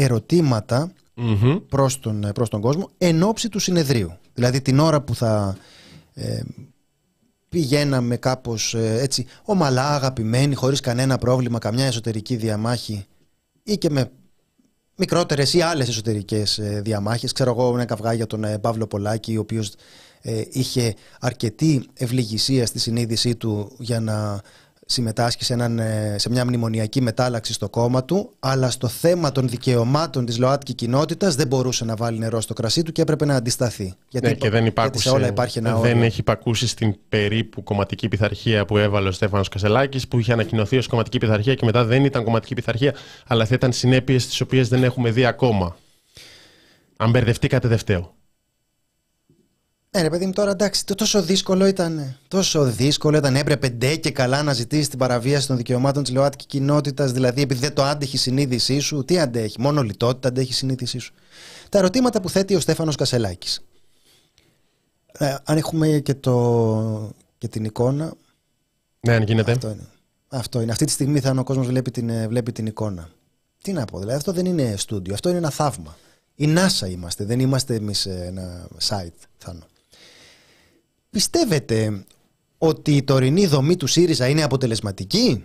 προς, τον, προς τον κόσμο εν ώψη του συνεδρίου. Δηλαδή την ώρα που θα ε, πηγαίναμε κάπως ε, έτσι ομαλά αγαπημένοι χωρίς κανένα πρόβλημα, καμιά εσωτερική διαμάχη ή και με μικρότερες ή άλλες εσωτερικές ε, διαμάχες. Ξέρω εγώ ένα καυγά για τον ε, Παύλο Πολάκη ο οποίος ε, είχε αρκετή ευληγησία στη συνείδησή του για να συμμετάσχει σε, έναν, ε, σε μια μνημονιακή μετάλλαξη στο κόμμα του, αλλά στο θέμα των δικαιωμάτων της ΛΟΑΤΚΙ κοινότητας δεν μπορούσε να βάλει νερό στο κρασί του και έπρεπε να αντισταθεί. Γιατί, ναι, και δεν, υπάκουσε, όλα υπάρχει ένα δεν έχει υπακούσει στην περίπου κομματική πειθαρχία που έβαλε ο Στέφανος Κασελάκης, που είχε ανακοινωθεί ως κομματική πειθαρχία και μετά δεν ήταν κομματική πειθαρχία, αλλά θα ήταν συνέπειες τις οποίες δεν έχουμε δει ακόμα. Αν μπερδευτήκατε, δεν φταίω. Ναι, ρε παιδί μου, τώρα εντάξει, το τόσο δύσκολο ήταν. Τόσο δύσκολο ήταν. Έπρεπε ντε και καλά να ζητήσεις την παραβίαση των δικαιωμάτων της ΛΟΑΤΚΙ κοινότητας, δηλαδή επειδή δεν το άντεχε η συνείδησή σου. Τι αντέχει, μόνο λιτότητα αντέχει η συνείδησή σου. Τα ερωτήματα που θέτει ο Στέφανος Κασελάκης. Ε, αν έχουμε και, το, και την εικόνα. Ναι, αν γίνεται. Αυτό είναι. Αυτό είναι. Αυτή τη στιγμή θα ο κόσμος βλέπει την, ε, βλέπει την εικόνα. Τι να πω, δηλαδή αυτό δεν είναι στούντιο, αυτό είναι ένα θαύμα. Η NASA είμαστε, δεν είμαστε εμείς ένα site, Θάνο. Πιστεύετε ότι η τωρινή δομή του ΣΥΡΙΖΑ είναι αποτελεσματική;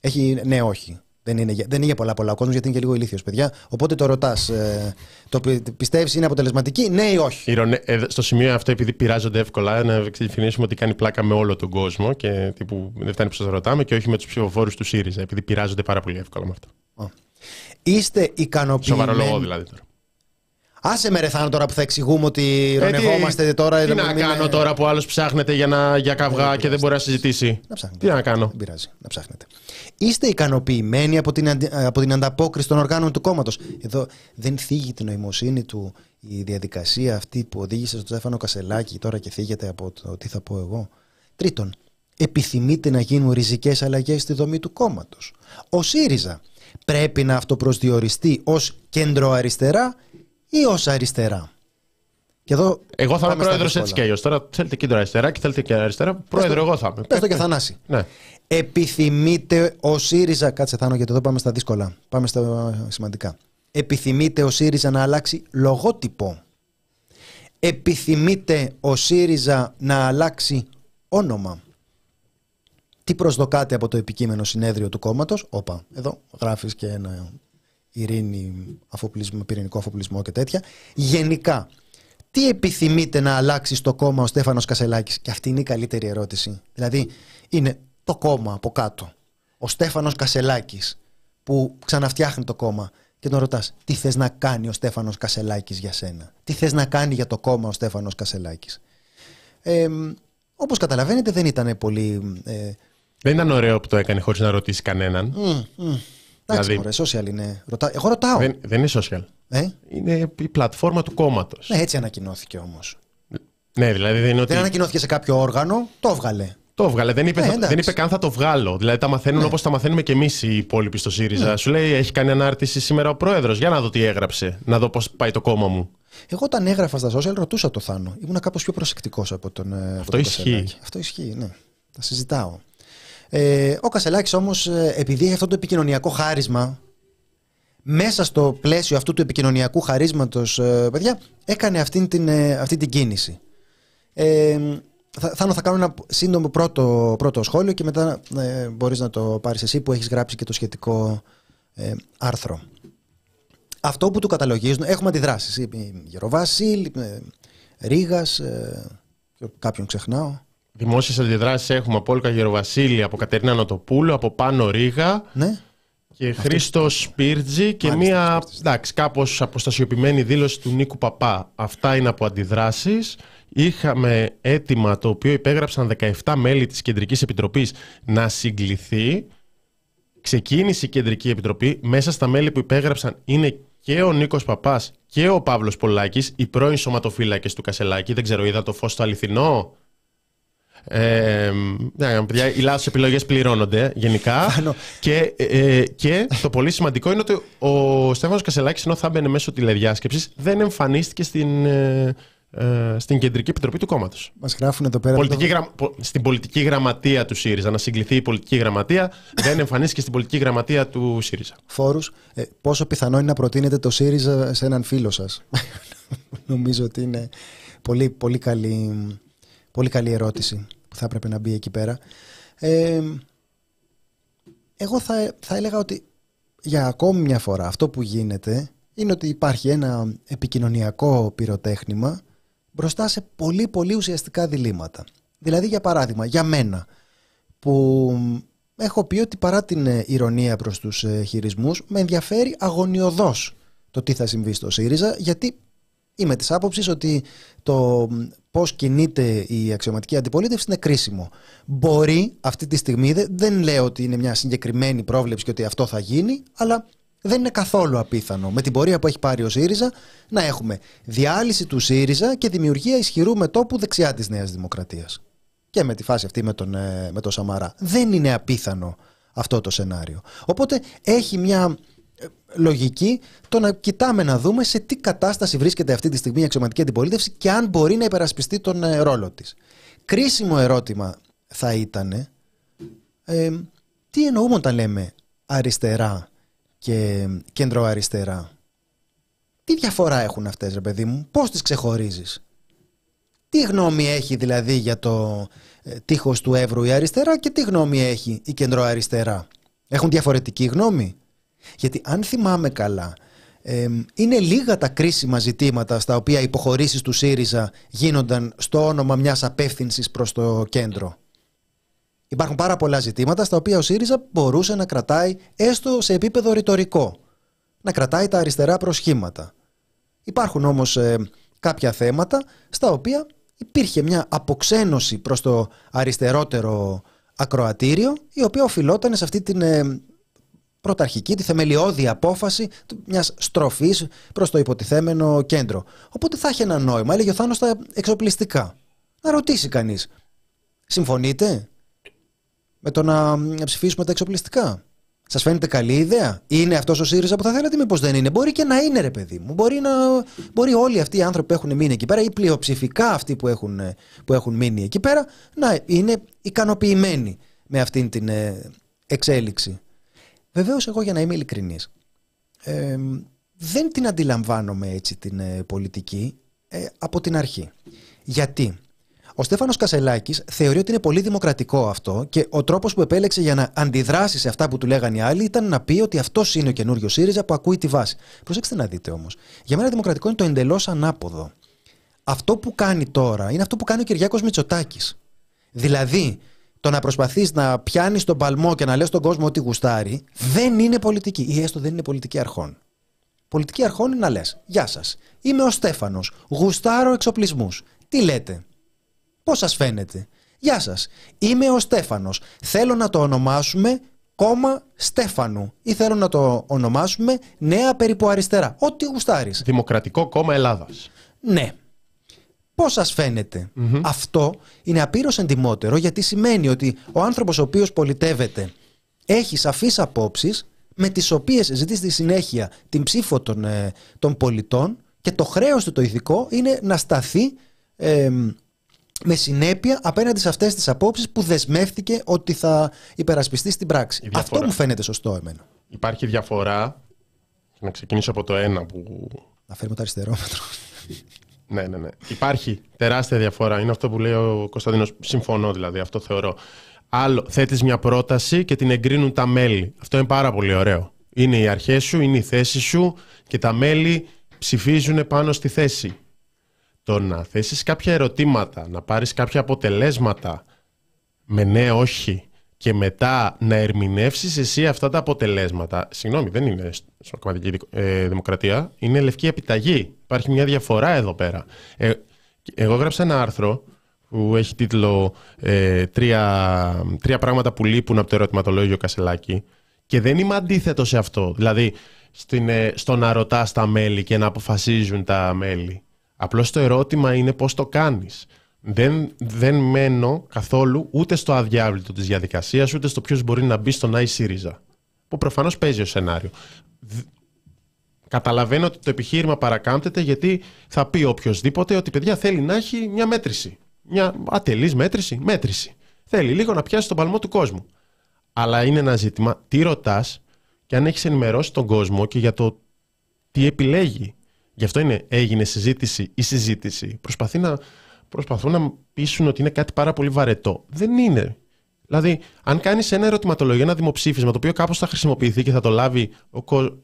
Έχει, ναι, όχι. Δεν είναι, δεν είναι για πολλά πολλά ο κόσμος γιατί είναι και λίγο ηλίθιος, παιδιά. Οπότε το ρωτάς. Ε, το πιστεύεις είναι αποτελεσματική, ναι ή όχι; Ηρωνε, ε, στο σημείο αυτό, επειδή πειράζονται εύκολα, να ξεκινήσουμε ότι κάνει πλάκα με όλο τον κόσμο και τύπου, δεν φτάνει που σας ρωτάμε και όχι με τους ψηφοφόρους του ΣΥΡΙΖΑ, επειδή πειράζονται πάρα πολύ εύκολα με αυτό. Είστε ικανοποιημένοι. Σοβαρό λόγο δηλαδή τώρα. Άσε με ρεθάνο τώρα που θα εξηγούμε ότι ε, ρωνευόμαστε τώρα. Τι να κάνω τώρα που άλλος ψάχνεται για, να, για καυγά και δεν μπορεί να συζητήσει; Να ψάχνετε. Τι να κάνω; Δεν πειράζει, να ψάχνετε. Είστε ικανοποιημένοι από την, από την ανταπόκριση των οργάνων του κόμματος; Εδώ δεν θίγει την νοημοσύνη του η διαδικασία αυτή που οδήγησε στο Στέφανο Κασελάκη τώρα και θίγεται από το τι θα πω εγώ. Τρίτον, επιθυμείτε να γίνουν ριζικές αλλαγές στη δομή του κόμματος. Ο ΣΥΡΙΖΑ πρέπει να αυτοπροσδιοριστεί ως κέντρο αριστερά ή ως αριστερά. Και εδώ εγώ θα είμαι πρόεδρος έτσι και αλλιώς. Τώρα θέλετε κέντρο αριστερά και θέλετε και αριστερά. Πρόεδρο, εγώ θα είμαι. Πες το και Θανάση. Ναι. Επιθυμείτε ο ΣΥΡΙΖΑ. Κάτσε Θάνο, γιατί εδώ πάμε στα δύσκολα. Πάμε στα σημαντικά. Επιθυμείτε ο ΣΥΡΙΖΑ να αλλάξει λογότυπο. Επιθυμείτε ο ΣΥΡΙΖΑ να αλλάξει όνομα. Τι προσδοκάτε από το επικείμενο συνέδριο του κόμματος; Όπα, εδώ γράφεις και ένα ειρήνη, αφοπλισμό, πυρηνικό αφοπλισμό και τέτοια. Γενικά, τι επιθυμείτε να αλλάξει στο κόμμα ο Στέφανος Κασελάκης; Και αυτή είναι η καλύτερη ερώτηση. Δηλαδή, είναι το κόμμα από κάτω. Ο Στέφανος Κασελάκης που ξαναφτιάχνει το κόμμα και τον ρωτάς τι θες να κάνει ο Στέφανος Κασελάκης για σένα; Τι θες να κάνει για το κόμμα ο Στέφανος Κασελάκης; Ε, όπως καταλαβαίνετε δεν ήταν πολύ... Ε, δεν ήταν ωραίο που το έκανε χωρίς να ρωτήσει κανέναν. Εντάξει, δηλαδή... social είναι. Ρωτά... Εγώ ρωτάω. Δεν, δεν είναι social. Ε; Είναι η πλατφόρμα του κόμματος. Ναι, έτσι ανακοινώθηκε όμως. Ναι, δηλαδή δεν είναι ότι. Δεν ανακοινώθηκε σε κάποιο όργανο, το έβγαλε. Το έβγαλε. Δεν είπε, ε, δεν είπε καν θα το βγάλω. Δηλαδή τα μαθαίνουν ναι. όπως τα μαθαίνουμε και εμείς οι υπόλοιποι στο ΣΥΡΙΖΑ. Ναι. Σου λέει έχει κάνει ανάρτηση σήμερα ο πρόεδρος. Για να δω τι έγραψε. Να δω πώς πάει το κόμμα μου. Εγώ όταν έγραφα στα social ρωτούσα το Θάνο. Ήμουν κάπως πιο προσεκτικός από τον. Ε, Αυτό ισχύει. Αυτό ισχύει, ναι. Τα συζητάω. Ε, ο Κασελάκης όμως ε, επειδή έχει αυτό το επικοινωνιακό χάρισμα μέσα στο πλαίσιο αυτού του επικοινωνιακού χαρίσματος ε, παιδιά έκανε αυτή την, ε, αυτή την κίνηση. Ε, θα, θα, θα κάνω ένα σύντομο πρώτο, πρώτο σχόλιο και μετά ε, μπορείς να το πάρεις εσύ που έχεις γράψει και το σχετικό ε, άρθρο. Αυτό που του καταλογίζουν, έχουμε αντιδράσεις. Γεροβάσιλ, Ρήγας, κάποιον ξεχνάω. Δημόσιες αντιδράσεις έχουμε από Όλκα Γεροβασίλη, από Κατερίνα Νοτοπούλου, από Πάνο Ρίγα. Ναι. Και Χρήστος Σπίρτζη και μία εντάξει, κάπως αποστασιοποιημένη δήλωση του Νίκου Παπά. Αυτά είναι από αντιδράσεις. Είχαμε έτοιμα το οποίο υπέγραψαν 17 μέλη της Κεντρικής Επιτροπής να συγκληθεί. Ξεκίνησε η Κεντρική Επιτροπή. Μέσα στα μέλη που υπέγραψαν είναι και ο Νίκος Παπάς και ο Παύλος Πολάκης, οι πρώην σωματοφύλακες του Κασελάκη. Δεν ξέρω, είδα το φως το αληθινό; Ε, ναι, παιδιά, οι λάθος επιλογές πληρώνονται γενικά. και, ε, και το πολύ σημαντικό είναι ότι ο Στέφανος Κασελάκης, ενώ θα έμπαινε μέσω τηλεδιάσκεψης, δεν εμφανίστηκε στην, ε, ε, στην Κεντρική Επιτροπή του κόμματος. Μας γράφουν εδώ πέρα. Πολιτική Στην πολιτική γραμματεία του ΣΥΡΙΖΑ. Να συγκληθεί η πολιτική γραμματεία. δεν εμφανίστηκε στην πολιτική γραμματεία του ΣΥΡΙΖΑ. Φόρους. Ε, πόσο πιθανό είναι να προτείνετε το ΣΥΡΙΖΑ σε έναν φίλο σας; Νομίζω ότι είναι πολύ, πολύ, καλή, πολύ καλή ερώτηση που θα έπρεπε να μπει εκεί πέρα. Ε, εγώ θα, θα έλεγα ότι για ακόμη μια φορά αυτό που γίνεται είναι ότι υπάρχει ένα επικοινωνιακό πυροτέχνημα μπροστά σε πολύ πολύ ουσιαστικά διλήμματα. Δηλαδή για παράδειγμα, για μένα που έχω πει ότι παρά την ε, ηρωνία προς τους ε, χειρισμούς με ενδιαφέρει αγωνιωδώς το τι θα συμβεί στο ΣΥΡΙΖΑ γιατί είμαι της άποψης ότι το πώς κινείται η αξιωματική αντιπολίτευση είναι κρίσιμο. Μπορεί αυτή τη στιγμή, δεν λέω ότι είναι μια συγκεκριμένη πρόβλεψη και ότι αυτό θα γίνει, αλλά δεν είναι καθόλου απίθανο με την πορεία που έχει πάρει ο ΣΥΡΙΖΑ να έχουμε διάλυση του ΣΥΡΙΖΑ και δημιουργία ισχυρού μετόπου δεξιά της Νέας Δημοκρατίας. Και με τη φάση αυτή με τον, ε, με τον Σαμαρά. Δεν είναι απίθανο αυτό το σενάριο. Οπότε έχει μια ε, λογική το να κοιτάμε να δούμε σε τι κατάσταση βρίσκεται αυτή τη στιγμή η αξιωματική αντιπολίτευση και αν μπορεί να υπερασπιστεί τον ε, ρόλο της. Κρίσιμο ερώτημα θα ήταν ε, τι εννοούμε όταν λέμε αριστερά και κέντρο αριστερά; Τι διαφορά έχουν αυτές ρε παιδί μου, πώς τις ξεχωρίζεις; Τι γνώμη έχει δηλαδή για το ε, τείχος του Εύρου η αριστερά και τι γνώμη έχει η κέντρο αριστερά; Έχουν διαφορετική γνώμη; Γιατί αν θυμάμαι καλά, είναι λίγα τα κρίσιμα ζητήματα στα οποία οι υποχωρήσεις του ΣΥΡΙΖΑ γίνονταν στο όνομα μιας απεύθυνσης προς το κέντρο. Υπάρχουν πάρα πολλά ζητήματα στα οποία ο ΣΥΡΙΖΑ μπορούσε να κρατάει έστω σε επίπεδο ρητορικό. Να κρατάει τα αριστερά προσχήματα. Υπάρχουν όμως ε, κάποια θέματα στα οποία υπήρχε μια αποξένωση προς το αριστερότερο ακροατήριο η οποία οφειλόταν σε αυτή την ε, πρωταρχική, τη θεμελιώδη απόφαση μιας στροφής προς το υποτιθέμενο κέντρο. Οπότε θα έχει ένα νόημα, έλεγε ο Θάνος στα εξοπλιστικά. Να ρωτήσει κανείς, συμφωνείτε, με το να ψηφίσουμε τα εξοπλιστικά; Σας φαίνεται καλή ιδέα, Είναι αυτός ο ΣΥΡΙΖΑ που θα θέλατε, Μήπως δεν είναι; Μπορεί και να είναι, ρε παιδί μου. Μπορεί, να... Μπορεί όλοι αυτοί οι άνθρωποι που έχουν μείνει εκεί πέρα, ή πλειοψηφικά αυτοί που έχουν, που έχουν μείνει εκεί πέρα, να είναι ικανοποιημένοι με αυτήν την ε, εξέλιξη. Βεβαίως, εγώ για να είμαι ειλικρινής, ε, δεν την αντιλαμβάνομαι έτσι την ε, πολιτική ε, από την αρχή. Γιατί; Ο Στέφανος Κασελάκης θεωρεί ότι είναι πολύ δημοκρατικό αυτό και ο τρόπος που επέλεξε για να αντιδράσει σε αυτά που του λέγανε οι άλλοι ήταν να πει ότι αυτός είναι ο καινούριο ΣΥΡΙΖΑ που ακούει τη βάση. Προσέξτε να δείτε όμως. Για μένα δημοκρατικό είναι το εντελώς ανάποδο. Αυτό που κάνει τώρα είναι αυτό που κάνει ο Κυριάκος Μητσοτάκης. Δηλαδή, το να προσπαθείς να πιάνεις τον παλμό και να λες στον κόσμο ότι γουστάρει δεν είναι πολιτική ή έστω δεν είναι πολιτική αρχών. Πολιτική αρχών είναι να λες: Γεια σας. Είμαι ο Στέφανος. Γουστάρω εξοπλισμούς. Τι λέτε; Πώς σας φαίνεται; Γεια σας. Είμαι ο Στέφανος. Θέλω να το ονομάσουμε κόμμα Στέφανου ή θέλω να το ονομάσουμε Νέα Περίπου Αριστερά. Ό,τι γουστάρεις. Δημοκρατικό Κόμμα Ελλάδας. Ναι. Πώς σας φαινεται Αυτό είναι απείρως εντιμότερο γιατί σημαίνει ότι ο άνθρωπος ο οποίος πολιτεύεται έχει σαφείς απόψεις με τις οποίες ζητεί στη συνέχεια την ψήφο των, ε, των πολιτών και το χρέος του το ηθικό είναι να σταθεί με συνέπεια απέναντι σε αυτές τις απόψεις που δεσμεύτηκε ότι θα υπερασπιστεί στην πράξη. Αυτό μου φαίνεται σωστό εμένα. Υπάρχει διαφορά, να ξεκινήσω από το ένα που... Να φέρουμε το αριστερόμετρο. Ναι, ναι, ναι. Υπάρχει τεράστια διαφορά. Είναι αυτό που λέει ο Κωνσταντίνος. Συμφωνώ δηλαδή, αυτό θεωρώ. Άλλο, θέτεις μια πρόταση και την εγκρίνουν τα μέλη. Αυτό είναι πάρα πολύ ωραίο. Είναι οι αρχές σου, είναι η θέση σου και τα μέλη ψηφίζουν πάνω στη θέση το να θέσεις κάποια ερωτήματα, να πάρεις κάποια αποτελέσματα με ναι, όχι και μετά να ερμηνεύσεις εσύ αυτά τα αποτελέσματα. Συγγνώμη, δεν είναι σοκματική ε, δημοκρατία, είναι λευκή επιταγή. Υπάρχει μια διαφορά εδώ πέρα. Ε, εγώ έγραψα ένα άρθρο που έχει τίτλο ε, τρία, τρία πράγματα που λείπουν από το ερωτηματολόγιο Κασελάκη και δεν είμαι αντίθετο σε αυτό. Δηλαδή, στην, ε, στο να ρωτάς τα μέλη και να αποφασίζουν τα μέλη. Απλώς το ερώτημα είναι πώς το κάνεις. Δεν, δεν μένω καθόλου ούτε στο αδιάβλητο της διαδικασίας, ούτε στο ποιος μπορεί να μπει στον Άι ΣΥΡΙΖΑ. Που προφανώς παίζει ο σενάριο. Καταλαβαίνω ότι το επιχείρημα παρακάμπτεται γιατί θα πει οποιοδήποτε ότι παιδιά θέλει να έχει μια μέτρηση. Μια ατελής μέτρηση. Μέτρηση. Θέλει λίγο να πιάσει τον παλμό του κόσμου. Αλλά είναι ένα ζήτημα τι ρωτάς και αν έχεις ενημερώσει τον κόσμο και για το τι επιλέγει. Γι' αυτό είναι, έγινε συζήτηση ή συζήτηση. Προσπαθεί να, προσπαθούν να πείσουν ότι είναι κάτι πάρα πολύ βαρετό. Δεν είναι. Δηλαδή, αν κάνεις ένα ερωτηματολόγιο, ένα δημοψήφισμα, το οποίο κάπως θα χρησιμοποιηθεί και θα το λάβει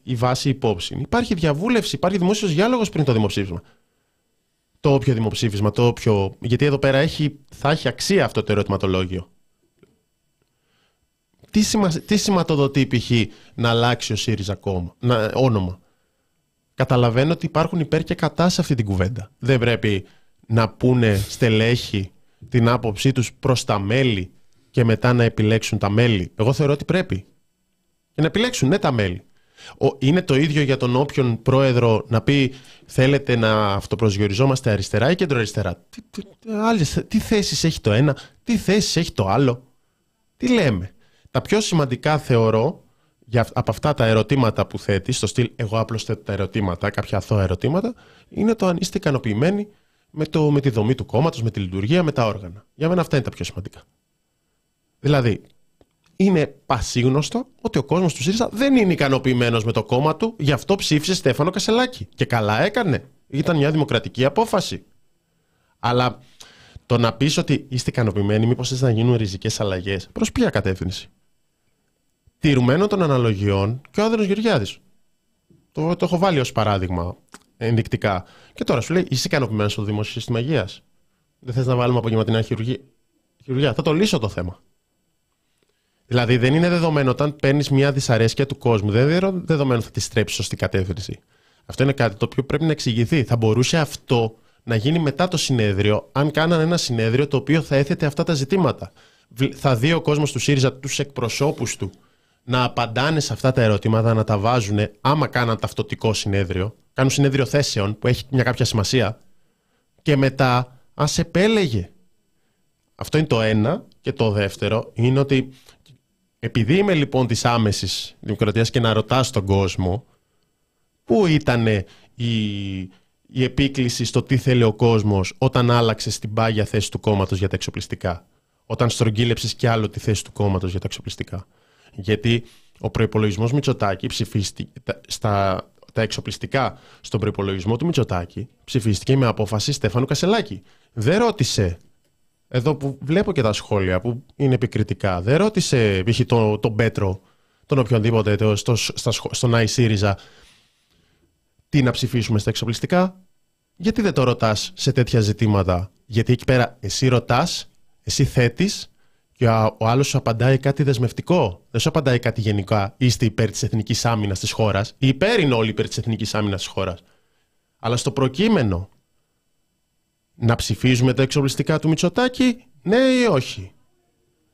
η βάση υπόψη, υπάρχει διαβούλευση, υπάρχει δημόσιος διάλογος πριν το δημοψήφισμα. Το όποιο δημοψήφισμα, το όποιο. Γιατί εδώ πέρα έχει, θα έχει αξία αυτό το ερωτηματολόγιο. Τι, σημα... τι σηματοδοτεί π.χ. να αλλάξει ο ΣΥΡΙΖΑ κόμμα, να... όνομα; Καταλαβαίνω ότι υπάρχουν υπέρ και κατά σε αυτή την κουβέντα. Δεν πρέπει να πούνε στελέχη την άποψή τους προς τα μέλη και μετά να επιλέξουν τα μέλη. Εγώ θεωρώ ότι πρέπει. Και να επιλέξουν, ναι, τα μέλη. Είναι το ίδιο για τον όποιον πρόεδρο να πει θέλετε να αυτοπροσδιοριζόμαστε αριστερά ή κεντροαριστερά. Τι, τι, άλλες, τι θέσεις έχει το ένα, τι θέσεις έχει το άλλο. Τι λέμε. Τα πιο σημαντικά θεωρώ για, από αυτά τα ερωτήματα που θέτεις, στο στυλ εγώ απλώς θέτω τα ερωτήματα, κάποια αθώα ερωτήματα, είναι το αν είστε ικανοποιημένοι με, το, με τη δομή του κόμματος, με τη λειτουργία, με τα όργανα. Για μένα αυτά είναι τα πιο σημαντικά. Δηλαδή, είναι πασίγνωστο ότι ο κόσμος του ΣΥΡΙΖΑ δεν είναι ικανοποιημένος με το κόμμα του, γι' αυτό ψήφισε Στέφανο Κασελάκη. Και καλά έκανε. Ήταν μια δημοκρατική απόφαση. Αλλά το να πεις ότι είστε ικανοποιημένοι, μήπως θες να γίνουν ριζικές αλλαγές, προς ποια κατεύθυνση; Τηρουμένο των αναλογιών και ο Άδενο Γεωργιάδης. Το, το έχω βάλει ως παράδειγμα ενδεικτικά. Και τώρα σου λέει, είσαι ικανοποιημένος στο δημόσιο σύστημα υγείας. Δεν θες να βάλουμε απογευματινά χειρουργία. Θα το λύσω το θέμα. Δηλαδή δεν είναι δεδομένο όταν παίρνεις μια δυσαρέσκεια του κόσμου, δεν είναι δεδομένο θα τη στρέψεις σωστή κατεύθυνση. Αυτό είναι κάτι το οποίο πρέπει να εξηγηθεί. Θα μπορούσε αυτό να γίνει μετά το συνέδριο, αν κάνανε ένα συνέδριο το οποίο θα έθετε αυτά τα ζητήματα. Θα δει ο κόσμος του ΣΥΡΙΖΑ, τους εκπροσώπους του, να απαντάνε σε αυτά τα ερωτήματα, να τα βάζουν, άμα κάναν ταυτοτικό συνέδριο, κάνουν συνέδριο θέσεων που έχει μια κάποια σημασία, και μετά ας επέλεγε. Αυτό είναι το ένα. Και το δεύτερο είναι ότι επειδή είμαι λοιπόν της άμεσης δημοκρατίας και να ρωτάς τον κόσμο πού ήταν η, η επίκληση στο τι θέλει ο κόσμος όταν άλλαξες στην πάγια θέση του κόμματος για τα εξοπλιστικά; Όταν στρογγύλεψες κι άλλο τη θέση του κόμματος για τα εξοπλιστικά; Γιατί ο προϋπολογισμός Μητσοτάκη ψηφίστηκε στα, τα εξοπλιστικά στον προπολογισμό του Μητσοτάκη ψηφίστηκε με απόφαση Στέφανου Κασελάκη. Δεν ρώτησε εδώ που βλέπω και τα σχόλια που είναι επικριτικά, δεν ρώτησε π.χ. τον το Πέτρο, τον οποιονδήποτε, το, στο, στα, στον ΆΙ ΣΥΡΙΖΑ, τι να ψηφίσουμε στα εξοπλιστικά; Γιατί δεν το ρωτάς σε τέτοια ζητήματα; Γιατί εκεί πέρα εσύ ρωτάς, εσύ θέτεις και ο άλλος σου απαντάει κάτι δεσμευτικό; Δεν σου απαντάει κάτι γενικά; Είστε υπέρ της εθνικής άμυνας της χώρας; Υπέρ είναι όλοι υπέρ της εθνικής άμυνας της χώρας. Αλλά στο προκείμενο να ψηφίζουμε τα εξοπλιστικά του Μητσοτάκη, ναι ή όχι;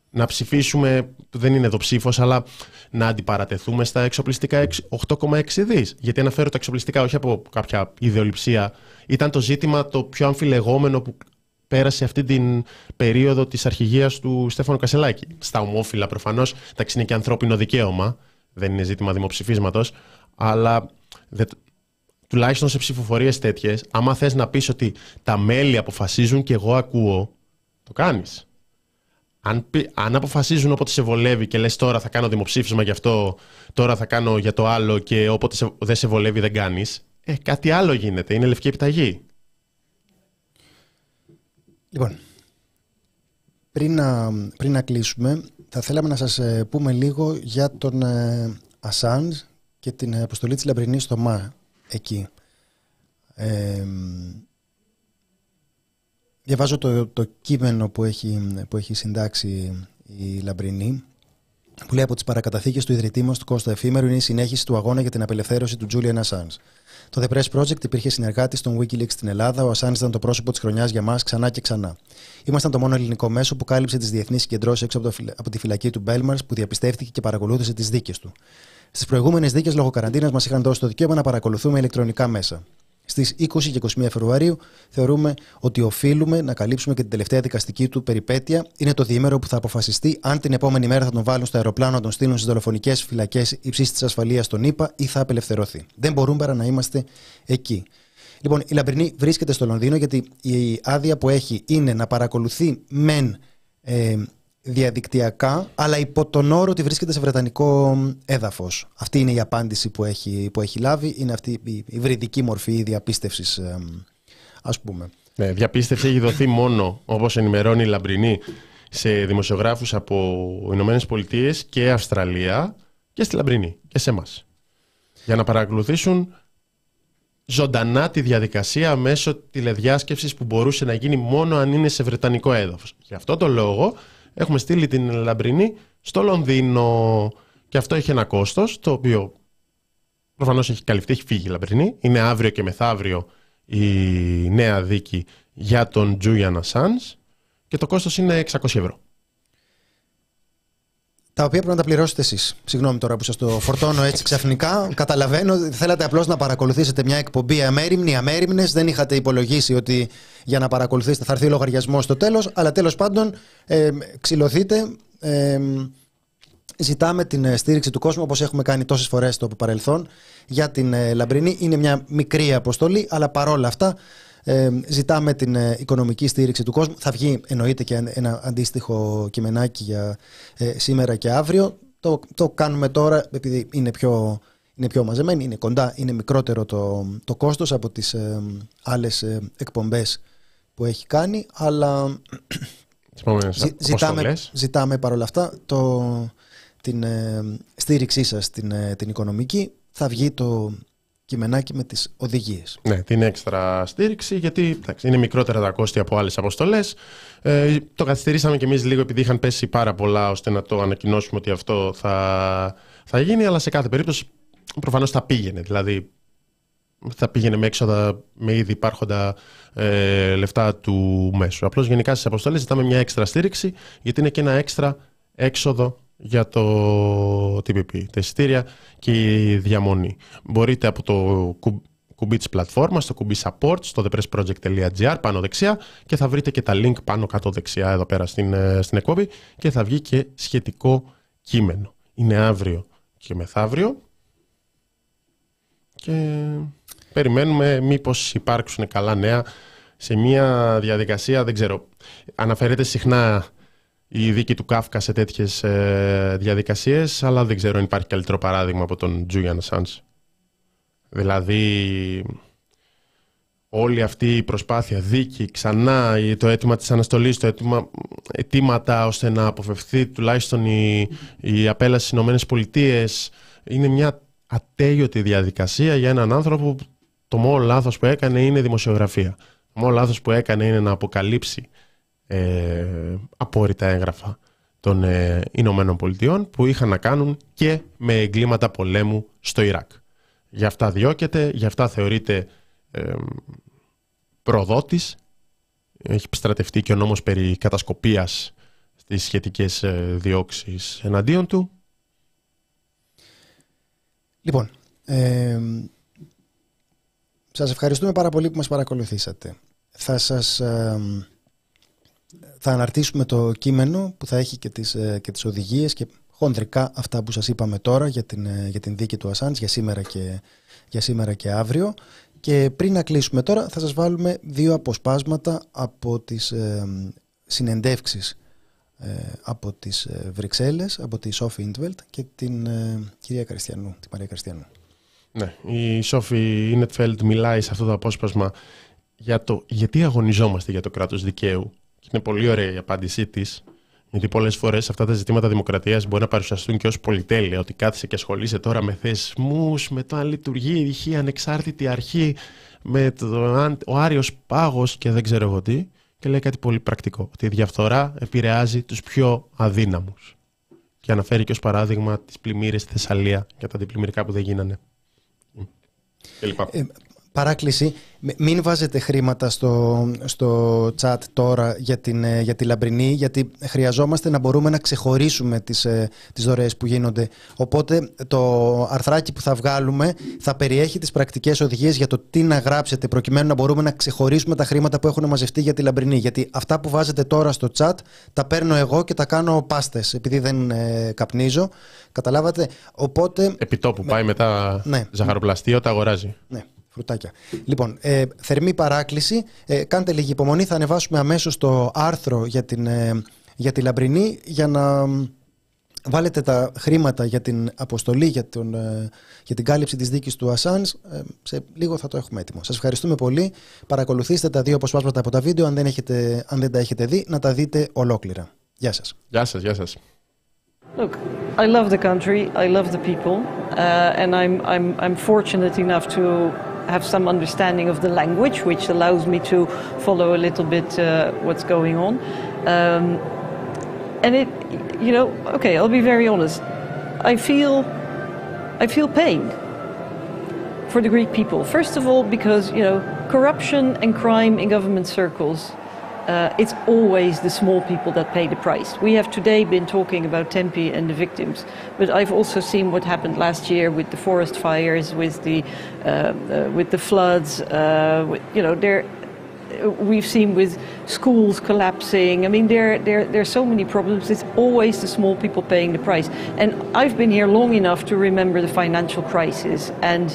Να ψηφίσουμε, δεν είναι εδώ ψήφος, αλλά να αντιπαρατεθούμε στα εξοπλιστικά 8,6 δις. Γιατί αναφέρω τα εξοπλιστικά όχι από κάποια ιδεολειψία. Ήταν το ζήτημα το πιο αμφιλεγόμενο που πέρασε αυτή την περίοδο της αρχηγίας του Στέφανου Κασελάκη. Στα ομόφυλα προφανώς, εντάξει είναι και ανθρώπινο δικαίωμα, δεν είναι ζήτημα δημοψηφίσματος, αλλά τουλάχιστον σε ψηφοφορίες τέτοιες, άμα θες να πεις ότι τα μέλη αποφασίζουν και εγώ ακούω, το κάνεις. Αν, αν αποφασίζουν όποτε σε βολεύει και λες τώρα θα κάνω δημοψήφισμα γι' αυτό, τώρα θα κάνω για το άλλο και όποτε σε, δεν σε βολεύει δεν κάνεις, ε, κάτι άλλο γίνεται. Είναι λευκή επιταγή. Λοιπόν, πριν να, πριν να κλείσουμε, θα θέλαμε να σας ε, πούμε λίγο για τον ε, και την αποστολή της Λαμπρινής στο ΜΑ εκεί. διαβάζω το, το κείμενο που έχει, που έχει συντάξει η Λαμπρινή που λέει από τις παρακαταθήκες του ιδρυτή μας του Κώστα Εφήμερου είναι η συνέχιση του αγώνα για την απελευθέρωση του Julian Assange. Το The Press Project υπήρχε συνεργάτη των Wikileaks στην Ελλάδα. Ο Assange ήταν το πρόσωπο της χρονιάς για μας ξανά και ξανά. Ήμασταν το μόνο ελληνικό μέσο που κάλυψε τις διεθνείς συγκεντρώσεις έξω από, τη φυλακή του Μπέλμαρ που διαπιστεύτηκε και παρακολούθησε τις δίκες του. Στις προηγούμενες δίκες λόγω καραντίνας μας είχαν δώσει το δικαίωμα να παρακολουθούμε ηλεκτρονικά μέσα. στις 20 και 21 Φεβρουαρίου. Θεωρούμε ότι οφείλουμε να καλύψουμε και την τελευταία δικαστική του περιπέτεια. Είναι το διήμερο που θα αποφασιστεί αν την επόμενη μέρα θα τον βάλουν στο αεροπλάνο να τον στείλουν στις δολοφονικές φυλακές υψής της ασφαλείας στον ΗΠΑ ή θα απελευθερωθεί. Δεν μπορούμε παρά να είμαστε εκεί. Λοιπόν, η Λαμπρινή βρίσκεται στο Λονδίνο γιατί η άδεια που έχει είναι να παρακολουθεί μεν ε, διαδικτυακά, αλλά υπό τον όρο ότι βρίσκεται σε βρετανικό έδαφος. Αυτή είναι η απάντηση που έχει, που έχει λάβει. Είναι αυτή η υβριδική μορφή διαπίστευσης, ας πούμε. Ναι, διαπίστευση έχει δοθεί μόνο, όπως ενημερώνει η Λαμπρινή, σε δημοσιογράφους από Ηνωμένες Πολιτείες και Αυστραλία και στη Λαμπρινή και σε εμάς. Για να παρακολουθήσουν ζωντανά τη διαδικασία μέσω τηλεδιάσκεψης που μπορούσε να γίνει μόνο αν είναι σε βρετανικό έδαφος. Γι' αυτό το λόγο έχουμε στείλει την Λαμπρινή στο Λονδίνο και αυτό έχει ένα κόστος το οποίο προφανώς έχει καλυφθεί, έχει φύγει η Λαμπρινή. Είναι αύριο και μεθαύριο η νέα δίκη για τον Julian Assange και το κόστος είναι 600 ευρώ. Τα οποία πρέπει να τα πληρώσετε εσείς. Συγγνώμη τώρα που σας το φορτώνω έτσι ξαφνικά. Καταλαβαίνω. Θέλατε απλώς να παρακολουθήσετε μια εκπομπή αμέριμνη, αμέριμνες. Δεν είχατε υπολογίσει ότι για να παρακολουθήσετε θα έρθει ο λογαριασμός στο τέλος. Αλλά τέλος πάντων, ε, ξυλωθείτε. Ε, ζητάμε την ε, στήριξη του κόσμου όπως έχουμε κάνει τόσες φορές στο παρελθόν για την ε, Λαμπρινή. Είναι μια μικρή αποστολή, αλλά παρόλα αυτά ε, ζητάμε την ε, οικονομική στήριξη του κόσμου. Θα βγει εννοείται και ένα αντίστοιχο κειμενάκι για ε, σήμερα και αύριο. Το, το κάνουμε τώρα επειδή είναι πιο, είναι πιο μαζεμένοι, είναι κοντά, είναι μικρότερο το, το κόστος από τις ε, άλλες ε, εκπομπές που έχει κάνει, αλλά ζη, ζητάμε, ζητάμε παρόλα αυτά το, την στήριξή σας την, την οικονομική. Θα βγει το κειμενάκι με τις οδηγίες. Ναι, την έξτρα στήριξη, γιατί εντάξει, είναι μικρότερα τα κόστη από άλλες αποστολές. Ε, το καθυστερήσαμε κι εμείς λίγο επειδή είχαν πέσει πάρα πολλά ώστε να το ανακοινώσουμε ότι αυτό θα, θα γίνει, αλλά σε κάθε περίπτωση προφανώς θα πήγαινε. Δηλαδή θα πήγαινε με έξοδα, με ήδη υπάρχοντα ε, λεφτά του μέσου. Απλώς γενικά στις αποστολές ζητάμε μια έξτρα στήριξη, γιατί είναι και ένα έξτρα έξοδο για το TPP, τα εισιτήρια και η διαμονή. Μπορείτε από το κουμπί της πλατφόρμας, στο κουμπί support, στο thepressproject.gr πάνω δεξιά και θα βρείτε και τα link πάνω κάτω δεξιά εδώ πέρα στην, ε, στην εκπομπή και θα βγει και σχετικό κείμενο. Είναι αύριο και μεθαύριο και περιμένουμε μήπως υπάρξουν καλά νέα σε μια διαδικασία, δεν ξέρω, αναφέρεται συχνά η δίκη του Κάφκα σε τέτοιες ε, διαδικασίες, αλλά δεν ξέρω αν υπάρχει καλύτερο παράδειγμα από τον Τζούλιαν Assange. Δηλαδή, όλη αυτή η προσπάθεια, δίκη, ξανά το αίτημα της αναστολής, το αίτημα, αιτήματα ώστε να αποφευθεί τουλάχιστον η, η απέλαση στις Ηνωμένες Πολιτείες, είναι μια ατέλειωτη διαδικασία για έναν άνθρωπο που το μόνο λάθος που έκανε είναι δημοσιογραφία. Το μόνο λάθος που έκανε είναι να αποκαλύψει ε, απόρριτα έγγραφα των ε, Ηνωμένων Πολιτειών που είχαν να κάνουν και με εγκλήματα πολέμου στο Ιράκ. Γι' αυτά διώκεται, γι' αυτά θεωρείται ε, προδότης. Έχει στρατευτεί και ο νόμος περί κατασκοπίας στις σχετικές ε, διώξεις εναντίον του. Λοιπόν, ε, σας ευχαριστούμε πάρα πολύ που μας παρακολουθήσατε. Θα σας ε, θα αναρτήσουμε το κείμενο που θα έχει και τις, ε, και τις οδηγίες και χονδρικά αυτά που σας είπαμε τώρα για την, ε, για την δίκη του Ασάντς για σήμερα και, για σήμερα και αύριο. Και πριν να κλείσουμε τώρα θα σας βάλουμε δύο αποσπάσματα από τις ε, συνεντεύξεις ε, από τις Βρυξέλλες, από τη Σόφη Ιντβελτ και την κυρία Καριστιανού, τη Μαρία Καριστιανού. Ναι, η Σόφη Ιντβελτ μιλάει σε αυτό το απόσπασμα για το γιατί αγωνιζόμαστε για το κράτος δικαίου και είναι πολύ ωραία η απάντησή της, γιατί πολλές φορές αυτά τα ζητήματα δημοκρατίας μπορεί να παρουσιαστούν και ως πολυτέλεια. Ότι κάθισε και ασχολείσαι τώρα με θεσμούς, με το αν λειτουργεί η ανεξάρτητη αρχή, με το ο Άριος Πάγος και δεν ξέρω εγώ τι. Και λέει κάτι πολύ πρακτικό. Ότι η διαφθορά επηρεάζει τους πιο αδύναμους. Και αναφέρει και ως παράδειγμα τις πλημμύρες στη Θεσσαλία και τα αντιπλημμυρικά που δεν γίνανε. Ε, παράκληση. Μην βάζετε χρήματα στο, στο chat τώρα για, την, ε, για τη λαμπρινή, γιατί χρειαζόμαστε να μπορούμε να ξεχωρίσουμε τις, ε, τις δωρεές που γίνονται. Οπότε το αρθράκι που θα βγάλουμε θα περιέχει τις πρακτικές οδηγίες για το τι να γράψετε, προκειμένου να μπορούμε να ξεχωρίσουμε τα χρήματα που έχουν μαζευτεί για τη λαμπρινή. Γιατί αυτά που βάζετε τώρα στο chat τα παίρνω εγώ και τα κάνω πάστες, επειδή δεν ε, καπνίζω. Καταλάβατε; Οπότε... Επιτόπου πάει μετά ναι. ζαχαροπλαστείο, τα αγοράζει. Ναι. Φρουτάκια. Λοιπόν, ε, θερμή παράκληση. Ε, κάντε λίγη υπομονή. Θα ανεβάσουμε αμέσως το άρθρο για, την, ε, για τη Λαμπρινή για να βάλετε τα χρήματα για την αποστολή, για, τον, ε, για την κάλυψη της δίκης του Ασάνς. Ε, σε λίγο θα το έχουμε έτοιμο. Σας ευχαριστούμε πολύ. Παρακολουθήστε τα δύο αποσπάσματα από τα βίντεο. Αν δεν, έχετε, αν δεν τα έχετε δει, να τα δείτε ολόκληρα. Γεια σας. Γεια σας, γεια σας. Look, I love the country, I love the people, uh, and I'm, I'm, I'm fortunate enough to have some understanding of the language, which allows me to follow a little bit uh, what's going on. Um, and it, you know, okay, I'll be very honest. I feel, I feel pain for the Greek people. First of all, because you know, corruption and crime in government circles uh, it's always the small people that pay the price. We have today been talking about Tempe and the victims, but I've also seen what happened last year with the forest fires, with the uh, uh, with the floods. Uh, with, you know, there we've seen with schools collapsing. I mean, there, there, there are so many problems. It's always the small people paying the price. And I've been here long enough to remember the financial crisis and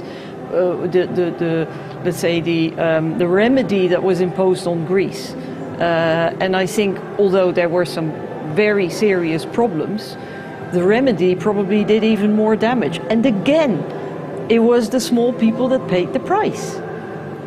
uh, the, the, the, let's say, the, um, the remedy that was imposed on Greece. Uh, and I think, although there were some very serious problems, the remedy probably did even more damage. And again, it was the small people that paid the price.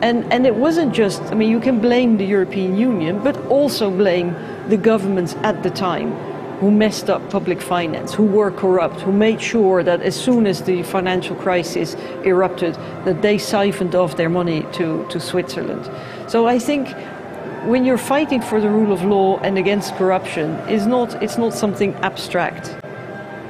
And, and it wasn't just, I mean, you can blame the European Union, but also blame the governments at the time who messed up public finance, who were corrupt, who made sure that as soon as the financial crisis erupted, that they siphoned off their money to, to Switzerland. So I think when you're fighting for the rule of law and against corruption, is not, it's not something abstract.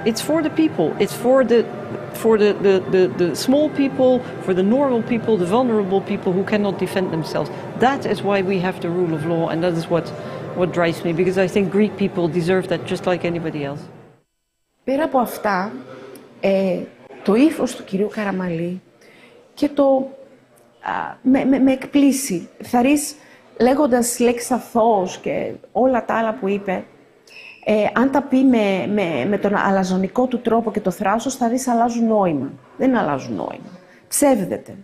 It's for the people. It's for the for the, the, the, the, small people, for the normal people, the vulnerable people who cannot defend themselves. That is why we have the rule of law, and that is what, what drives me, because I think Greek people deserve that just like anybody else. Πέρα από αυτά, ε, το ύφος του κυρίου Καραμαλή και το α, με, με, με εκπλήσει. Θαρείς λέγοντας λέξη αθώος και όλα τα άλλα που είπε, ε, αν τα πει με, με, με τον αλαζονικό του τρόπο και το θράσος, θα δεις αλλάζουν νόημα. Δεν αλλάζουν νόημα. Ψεύδεται.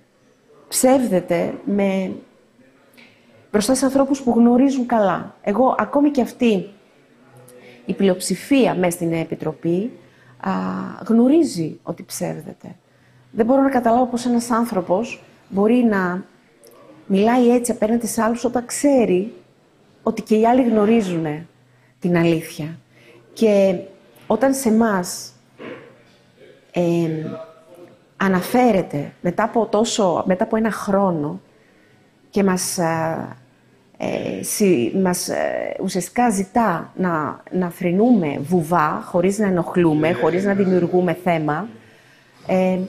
Ψεύδεται με... μπροστά σε ανθρώπους που γνωρίζουν καλά. Εγώ, ακόμη και αυτή η πλειοψηφία μέσα στην Επιτροπή α, γνωρίζει ότι ψεύδεται. Δεν μπορώ να καταλάβω πώς ένας άνθρωπος μπορεί να μιλάει έτσι απέναντι σε άλλους όταν ξέρει ότι και οι άλλοι γνωρίζουν την αλήθεια. Και όταν σε μας ε, αναφέρεται μετά από, τόσο, μετά από ένα χρόνο και μας, ε, μας ε, ουσιαστικά ζητά να, να θρυνούμε βουβά, χωρίς να ενοχλούμε, χωρίς να δημιουργούμε θέμα, ε,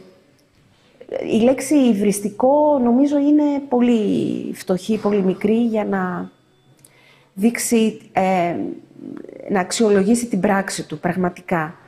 η λέξη υβριστικό νομίζω είναι πολύ φτωχή, πολύ μικρή για να δείξει, ε, να αξιολογήσει την πράξη του πραγματικά.